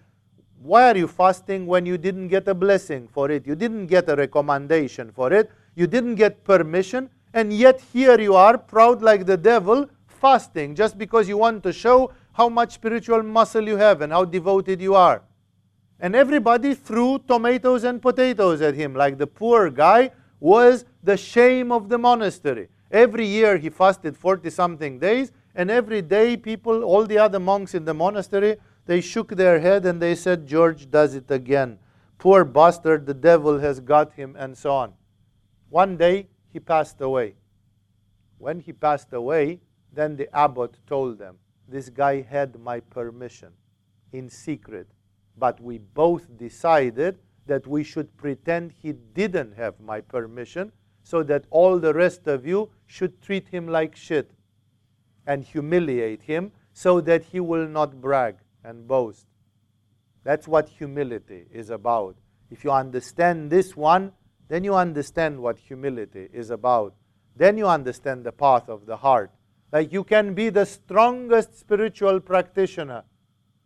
why are you fasting when you didn't get a blessing for it? You didn't get a recommendation for it. You didn't get permission. And yet here you are, proud like the devil, fasting just because you want to show how much spiritual muscle you have and how devoted you are. And everybody threw tomatoes and potatoes at him, like the poor guy was the shame of the monastery. Every year he fasted 40 something days, and every day people, all the other monks in the monastery, they shook their head and they said, George does it again. Poor bastard, the devil has got him, and so on. One day he passed away. When he passed away, then the abbot told them, This guy had my permission in secret, but we both decided that we should pretend he didn't have my permission so that all the rest of you should treat him like shit and humiliate him so that he will not brag and boast. That's what humility is about. If you understand this one, then you understand what humility is about. Then you understand the path of the heart. Like you can be the strongest spiritual practitioner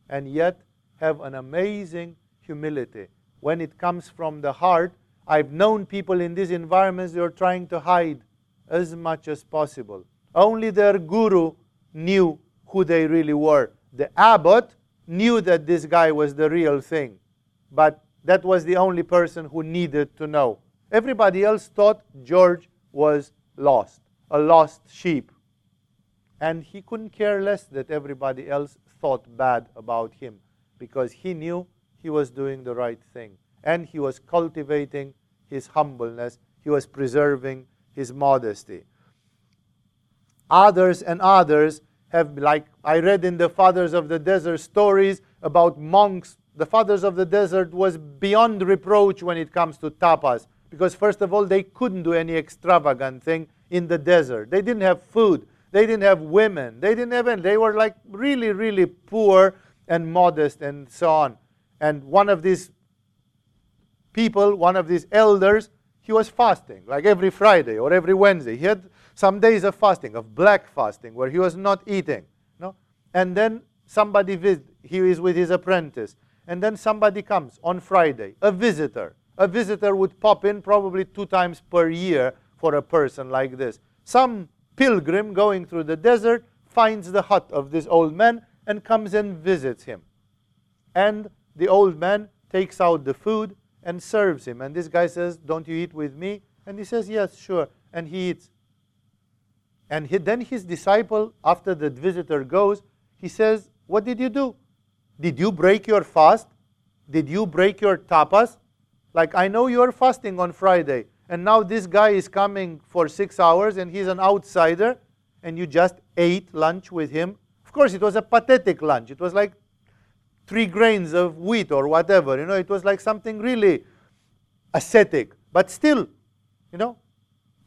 and yet have an amazing humility when it comes from the heart, I've known people in these environments they are trying to hide as much as possible. Only their guru knew who they really were. The abbot knew that this guy was the real thing, but that was the only person who needed to know. Everybody else thought George was lost, a lost sheep. And he couldn't care less that everybody else thought bad about him because he knew he was doing the right thing. And he was cultivating his humbleness, he was preserving his modesty. Others and others have, like I read in the Fathers of the Desert stories about monks. The Fathers of the Desert was beyond reproach when it comes to tapas. Because, first of all, they couldn't do any extravagant thing in the desert. They didn't have food. They didn't have women. They didn't have any. They were like really, really poor and modest and so on. And one of these people, one of these elders, he was fasting, like every Friday or every Wednesday. He had some days of fasting, of black fasting, where he was not eating. No? And then somebody visit, he is with his apprentice. And then somebody comes on Friday, a visitor. A visitor would pop in probably two times per year for a person like this. Some pilgrim going through the desert finds the hut of this old man and comes and visits him. And the old man takes out the food and serves him. And this guy says, Don't you eat with me? And he says, Yes, sure. And he eats. And he, then his disciple, after the visitor goes, he says, What did you do? Did you break your fast? Did you break your tapas? Like, I know you're fasting on Friday, and now this guy is coming for six hours and he's an outsider, and you just ate lunch with him. Of course, it was a pathetic lunch. It was like three grains of wheat or whatever. You know, it was like something really ascetic. But still, you know.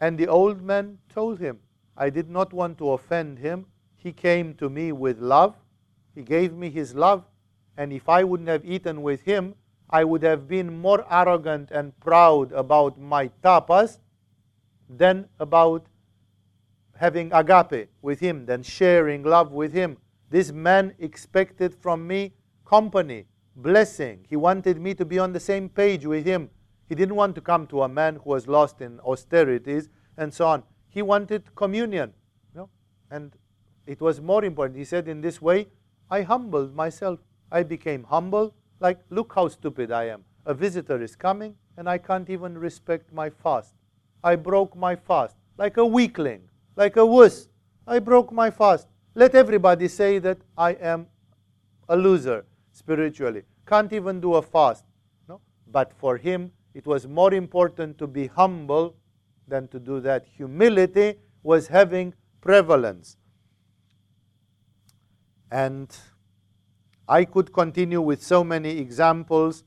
And the old man told him, I did not want to offend him. He came to me with love. He gave me his love. And if I wouldn't have eaten with him, I would have been more arrogant and proud about my tapas than about having agape with him, than sharing love with him. This man expected from me company, blessing. He wanted me to be on the same page with him. He didn't want to come to a man who was lost in austerities and so on. He wanted communion. You know? And it was more important. He said, in this way, I humbled myself. I became humble. Like, look how stupid I am. A visitor is coming, and I can't even respect my fast. I broke my fast like a weakling, like a wuss. I broke my fast. Let everybody say that I am a loser spiritually. Can't even do a fast. No? But for him, it was more important to be humble than to do that. Humility was having prevalence. And I could continue with so many examples.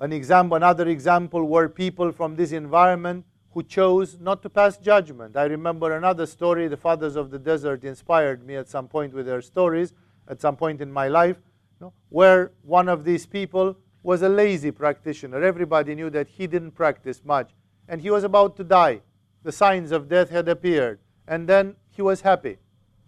An example, another example were people from this environment who chose not to pass judgment. I remember another story. The fathers of the desert inspired me at some point with their stories, at some point in my life, know, where one of these people was a lazy practitioner. Everybody knew that he didn't practice much. And he was about to die. The signs of death had appeared. And then he was happy.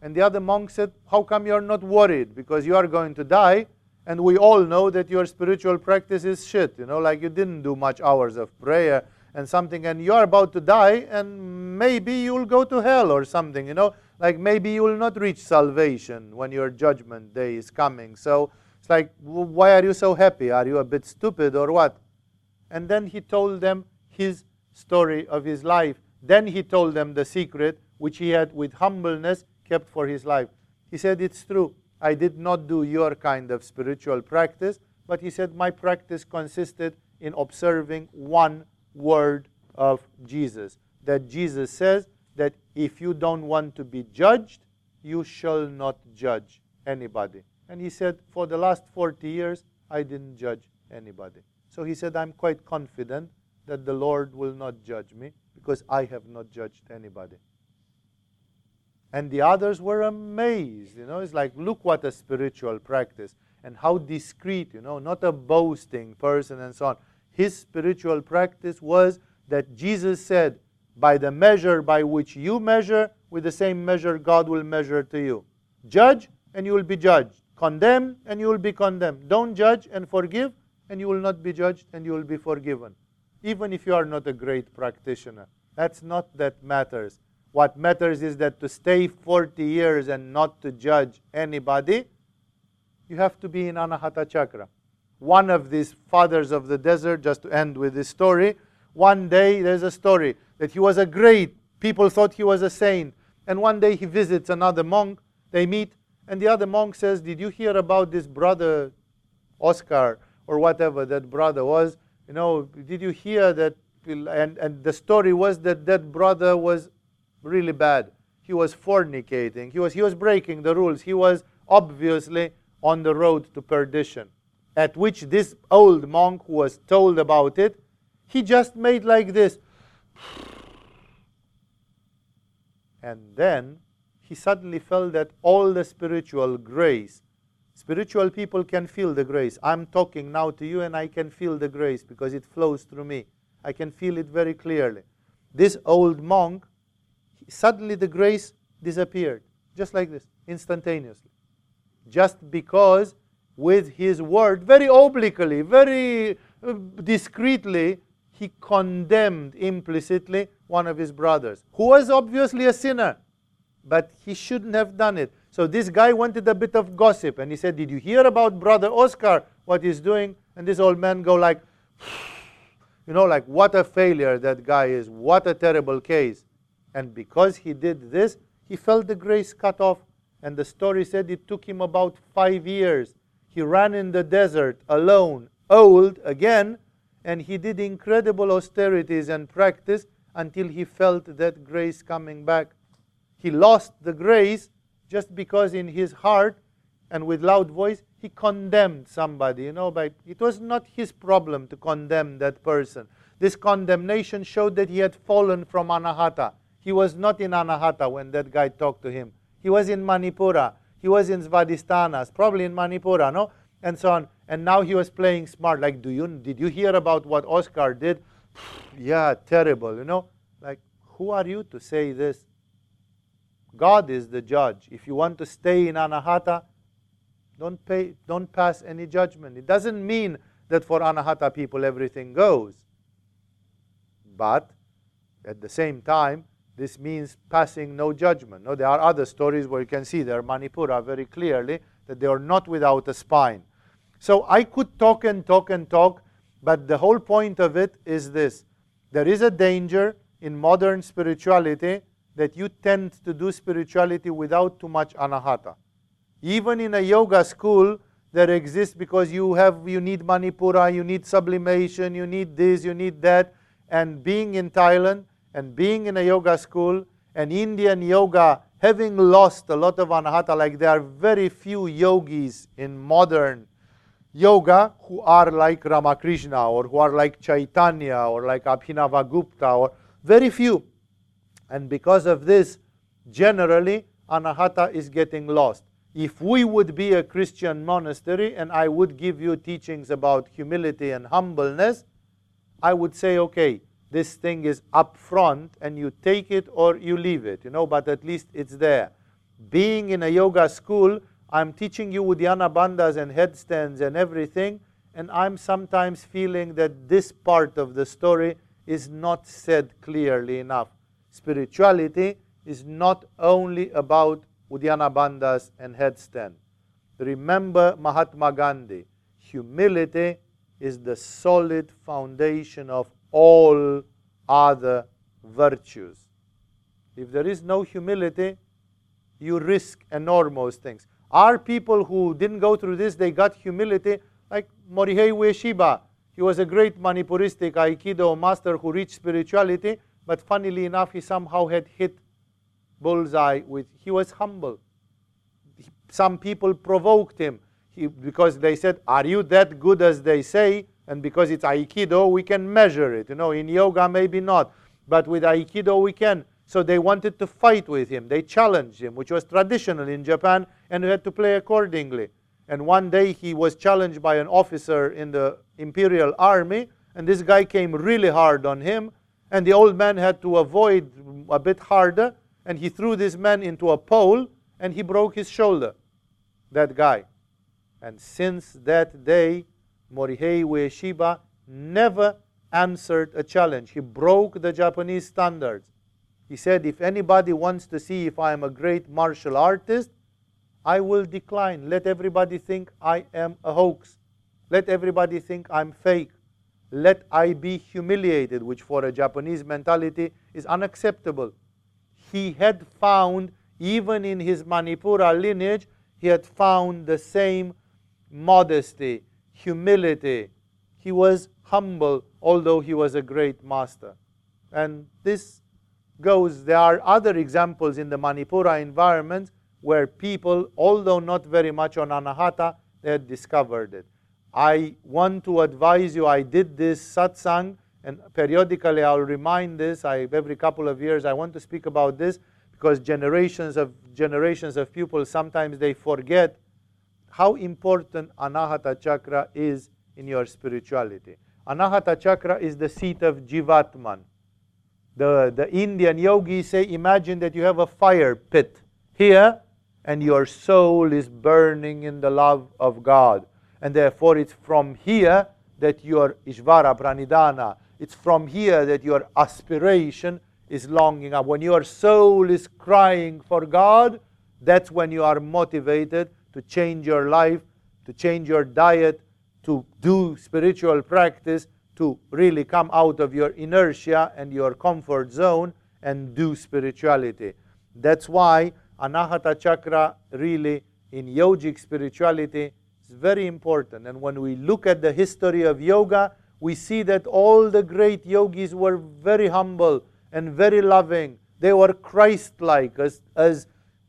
And the other monk said, How come you're not worried? Because you are going to die, and we all know that your spiritual practice is shit. You know, like you didn't do much hours of prayer and something, and you're about to die, and maybe you'll go to hell or something. You know, like maybe you will not reach salvation when your judgment day is coming. So it's like, why are you so happy? Are you a bit stupid or what? And then he told them his story of his life. Then he told them the secret which he had with humbleness kept for his life. He said, It's true. I did not do your kind of spiritual practice, but he said, My practice consisted in observing one word of Jesus. That Jesus says if you don't want to be judged, you shall not judge anybody. And he said, For the last 40 years, I didn't judge anybody. So he said, I'm quite confident that the Lord will not judge me because I have not judged anybody. And the others were amazed. You know, it's like, look what a spiritual practice and how discreet, you know, not a boasting person and so on. His spiritual practice was that Jesus said, by the measure by which you measure, with the same measure God will measure to you. Judge, and you will be judged. Condemn, and you will be condemned. Don't judge and forgive, and you will not be judged, and you will be forgiven. Even if you are not a great practitioner. That's not that matters. What matters is that to stay 40 years and not to judge anybody, you have to be in Anahata Chakra. One of these fathers of the desert, just to end with this story, one day there's a story that he was a great, people thought he was a saint. And one day he visits another monk, they meet, and the other monk says, Did you hear about this brother Oscar or whatever that brother was? You know, did you hear that? And, and the story was that that brother was really bad. He was fornicating. He was, he was breaking the rules. He was obviously on the road to perdition. At which this old monk was told about it, he just made like this. And then he suddenly felt that all the spiritual grace, spiritual people can feel the grace. I'm talking now to you and I can feel the grace because it flows through me. I can feel it very clearly. This old monk suddenly the grace disappeared, just like this, instantaneously. Just because with his word, very obliquely, very uh, discreetly, he condemned implicitly one of his brothers, who was obviously a sinner, but he shouldn't have done it. So this guy wanted a bit of gossip, and he said, Did you hear about brother Oscar, what he's doing? And this old man go like, you know, like, what a failure that guy is, what a terrible case. And because he did this, he felt the grace cut off. And the story said it took him about five years. He ran in the desert alone, old again, and he did incredible austerities and practice until he felt that grace coming back. He lost the grace just because in his heart and with loud voice he condemned somebody you know by it was not his problem to condemn that person this condemnation showed that he had fallen from anahata he was not in Anahata when that guy talked to him. He was in Manipura. He was in Svadhisthana, probably in Manipura, no? And so on. And now he was playing smart. Like, do you did you hear about what Oscar did? yeah, terrible, you know? Like, who are you to say this? God is the judge. If you want to stay in Anahata, don't pay, don't pass any judgment. It doesn't mean that for Anahata people everything goes. But at the same time, this means passing no judgment. No, there are other stories where you can see there, Manipura, very clearly, that they are not without a spine. So I could talk and talk and talk, but the whole point of it is this. There is a danger in modern spirituality that you tend to do spirituality without too much anahata. Even in a yoga school, there exists because you have you need manipura, you need sublimation, you need this, you need that. And being in Thailand, and being in a yoga school and Indian yoga having lost a lot of anahata, like there are very few yogis in modern yoga who are like Ramakrishna or who are like Chaitanya or like Abhinavagupta or very few. And because of this, generally, anahata is getting lost. If we would be a Christian monastery and I would give you teachings about humility and humbleness, I would say, okay, this thing is up front and you take it or you leave it, you know, but at least it's there. Being in a yoga school, I'm teaching you Uddiyana bandhas and headstands and everything, and I'm sometimes feeling that this part of the story is not said clearly enough. Spirituality is not only about Uddiyana bandhas and headstand. Remember Mahatma Gandhi. Humility is the solid foundation of all other virtues. If there is no humility, you risk enormous things. Are people who didn't go through this, they got humility, like Morihei Ueshiba. He was a great Manipuristic Aikido master who reached spirituality, but funnily enough, he somehow had hit bullseye with, he was humble. Some people provoked him he, because they said, Are you that good as they say? And because it's Aikido, we can measure it. You know, in yoga, maybe not. But with Aikido, we can. So they wanted to fight with him. They challenged him, which was traditional in Japan, and we had to play accordingly. And one day he was challenged by an officer in the imperial army, and this guy came really hard on him, and the old man had to avoid a bit harder, and he threw this man into a pole, and he broke his shoulder, that guy. And since that day, Morihei Ueshiba never answered a challenge. He broke the Japanese standards. He said, if anybody wants to see if I am a great martial artist, I will decline. Let everybody think I am a hoax. Let everybody think I'm fake. Let I be humiliated, which for a Japanese mentality is unacceptable. He had found, even in his Manipura lineage, he had found the same modesty, humility. He was humble, although he was a great master. And this goes, there are other examples in the Manipura environment where people, although not very much on Anahata, they had discovered it. I want to advise you, I did this satsang, and periodically I'll remind this. I, every couple of years I want to speak about this because generations of generations of people sometimes they forget how important Anahata Chakra is in your spirituality. Anahata Chakra is the seat of Jivatman. The, the Indian yogis say, imagine that you have a fire pit here and your soul is burning in the love of God. And therefore, it's from here that your Ishvara Pranidhana, it's from here that your aspiration is longing up. When your soul is crying for God, that's when you are motivated to change your life, to change your diet, to do spiritual practice, to really come out of your inertia and your comfort zone and do spirituality. That's why Anahata Chakra really in yogic spirituality is very important. And when we look at the history of yoga, we see that all the great yogis were very humble and very loving. They were Christ like, as, as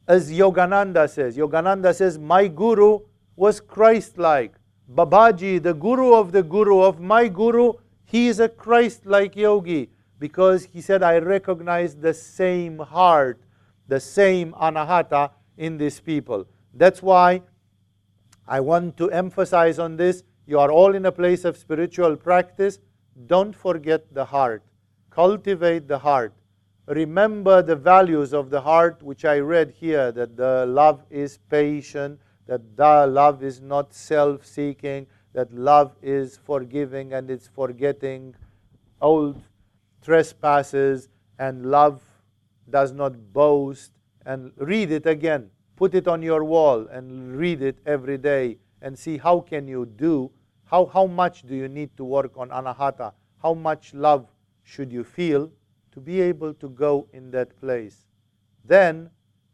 as Yogananda says. Yogananda says, My guru was Christ like. Babaji, the guru of the guru of my guru, he is a Christ like yogi because he said, I recognize the same heart, the same anahata in these people. That's why I want to emphasize on this. You are all in a place of spiritual practice. Don't forget the heart. Cultivate the heart remember the values of the heart, which I read here that the love is patient, that the love is not self seeking, that love is forgiving and it's forgetting old trespasses, and love does not boast. And read it again. Put it on your wall and read it every day and see how can you do, how, how much do you need to work on anahata, how much love should you feel to be able to go in that place. Then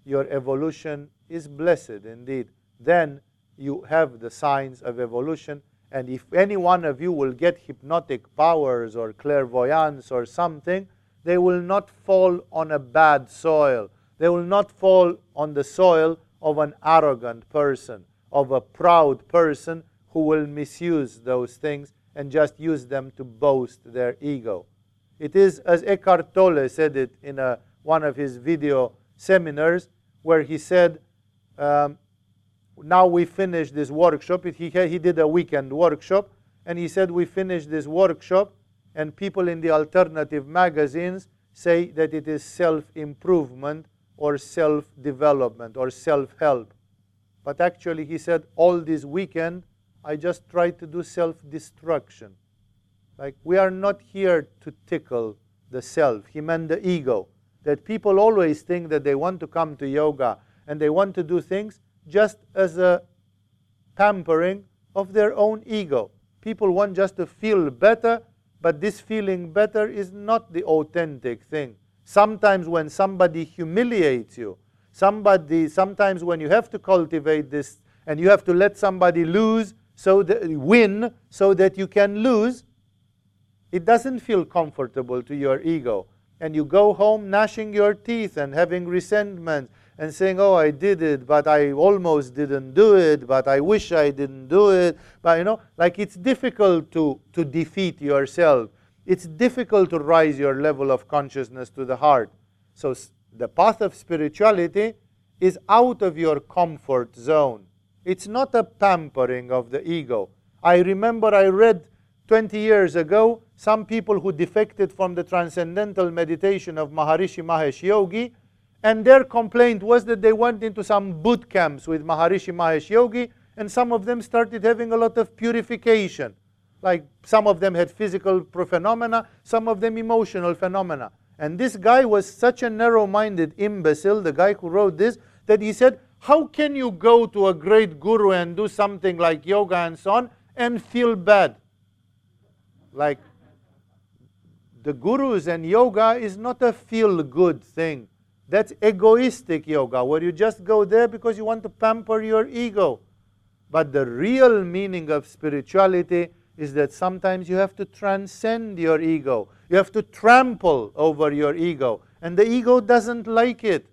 your evolution is blessed indeed. Then you have the signs of evolution. And if any one of you will get hypnotic powers or clairvoyance or something, they will not fall on a bad soil. They will not fall on the soil of an arrogant person, of a proud person who will misuse those things and just use them to boast their ego. It is as Eckhart Tolle said it in a, one of his video seminars, where he said, um, Now we finished this workshop. He, he did a weekend workshop, and he said, We finished this workshop, and people in the alternative magazines say that it is self improvement or self development or self help. But actually, he said, All this weekend, I just tried to do self destruction. Like, we are not here to tickle the self. He meant the ego. That people always think that they want to come to yoga and they want to do things just as a pampering of their own ego. People want just to feel better, but this feeling better is not the authentic thing. Sometimes when somebody humiliates you, somebody sometimes when you have to cultivate this and you have to let somebody lose so that win so that you can lose, it doesn't feel comfortable to your ego. And you go home gnashing your teeth and having resentment and saying, Oh, I did it, but I almost didn't do it, but I wish I didn't do it. But you know, like it's difficult to, to defeat yourself. It's difficult to rise your level of consciousness to the heart. So the path of spirituality is out of your comfort zone. It's not a pampering of the ego. I remember I read 20 years ago some people who defected from the transcendental meditation of Maharishi Mahesh Yogi, and their complaint was that they went into some boot camps with Maharishi Mahesh Yogi, and some of them started having a lot of purification. Like some of them had physical phenomena, some of them emotional phenomena. And this guy was such a narrow minded imbecile, the guy who wrote this, that he said, How can you go to a great guru and do something like yoga and so on and feel bad? Like the gurus and yoga is not a feel good thing. That's egoistic yoga, where you just go there because you want to pamper your ego. But the real meaning of spirituality is that sometimes you have to transcend your ego. You have to trample over your ego. And the ego doesn't like it.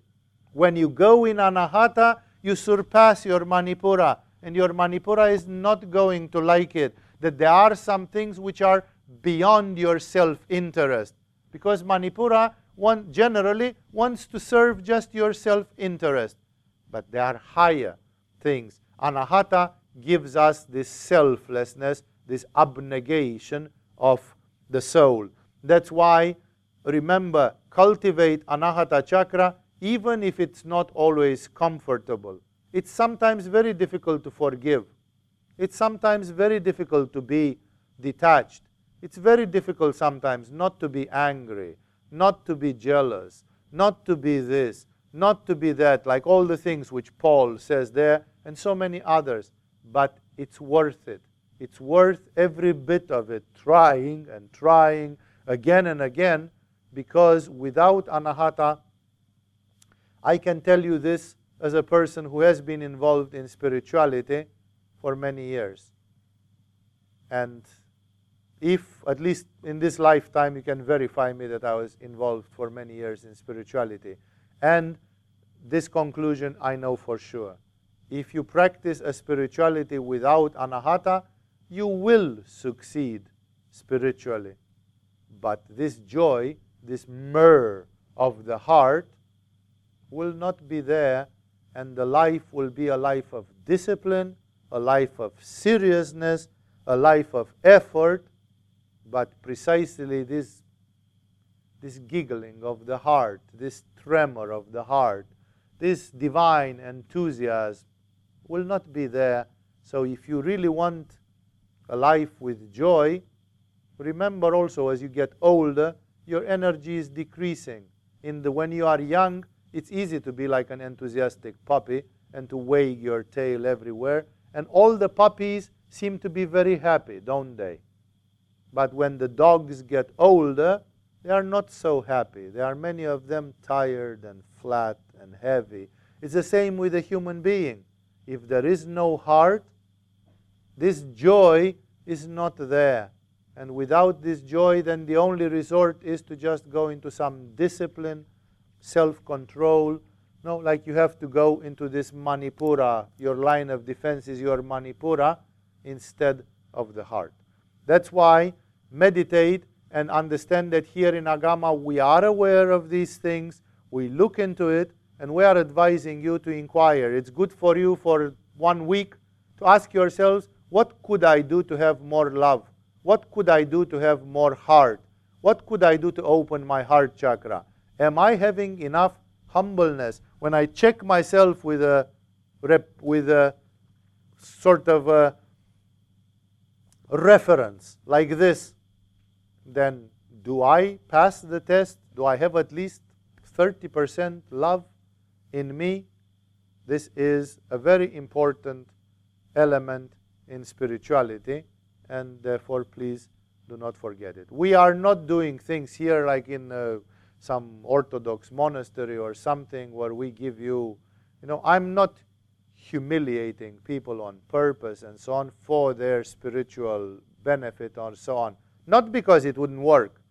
When you go in anahata, you surpass your manipura. And your manipura is not going to like it. That there are some things which are beyond your self interest. Because Manipura one generally wants to serve just your self interest. But there are higher things. Anahata gives us this selflessness, this abnegation of the soul. That's why, remember, cultivate Anahata chakra even if it's not always comfortable. It's sometimes very difficult to forgive. It's sometimes very difficult to be detached. It's very difficult sometimes not to be angry, not to be jealous, not to be this, not to be that, like all the things which Paul says there, and so many others. But it's worth it. It's worth every bit of it, trying and trying again and again, because without anahata, I can tell you this as a person who has been involved in spirituality for many years. And if at least in this lifetime you can verify me that I was involved for many years in spirituality. And this conclusion I know for sure. If you practice a spirituality without anahata, you will succeed spiritually. But this joy, this myrrh of the heart, will not be there, and the life will be a life of discipline, a life of seriousness, a life of effort, but precisely this, this giggling of the heart, this tremor of the heart, this divine enthusiasm will not be there. So if you really want a life with joy, remember also as you get older, your energy is decreasing. In the when you are young, it's easy to be like an enthusiastic puppy and to wag your tail everywhere. And all the puppies seem to be very happy, don't they? But when the dogs get older, they are not so happy. There are many of them tired and flat and heavy. It's the same with a human being. If there is no heart, this joy is not there. And without this joy, then the only resort is to just go into some discipline, self control. No, like you have to go into this Manipura. Your line of defense is your Manipura instead of the heart. That's why meditate and understand that here in Agama we are aware of these things, we look into it, and we are advising you to inquire. It's good for you for one week to ask yourselves, what could I do to have more love? What could I do to have more heart? What could I do to open my heart chakra? Am I having enough humbleness? When I check myself with a, rep, with a sort of a reference like this, then do I pass the test? Do I have at least 30% love in me? This is a very important element in spirituality, and therefore, please do not forget it. We are not doing things here like in uh, some Orthodox monastery or something where we give you, you know, I'm not humiliating people on purpose and so on for their spiritual benefit or so on. Not because it wouldn't work,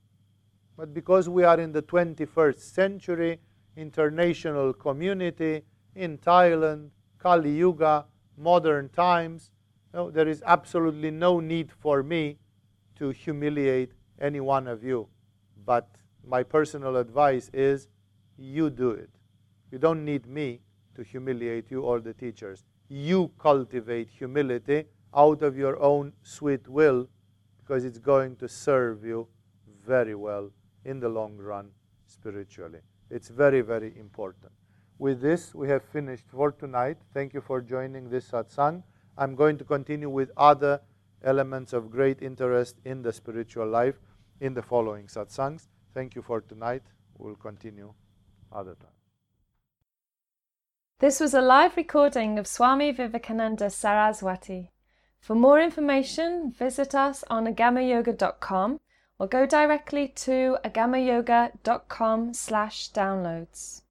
but because we are in the 21st century, international community in Thailand, Kali Yuga, modern times. No, there is absolutely no need for me to humiliate any one of you. But my personal advice is you do it. You don't need me to humiliate you or the teachers. You cultivate humility out of your own sweet will because it's going to serve you very well in the long run spiritually. It's very, very important. With this, we have finished for tonight. Thank you for joining this satsang. I'm going to continue with other elements of great interest in the spiritual life in the following satsangs. Thank you for tonight. We'll continue other time. This was a live recording of Swami Vivekananda Saraswati. For more information, visit us on agamayoga.com or go directly to agamayoga.com slash downloads.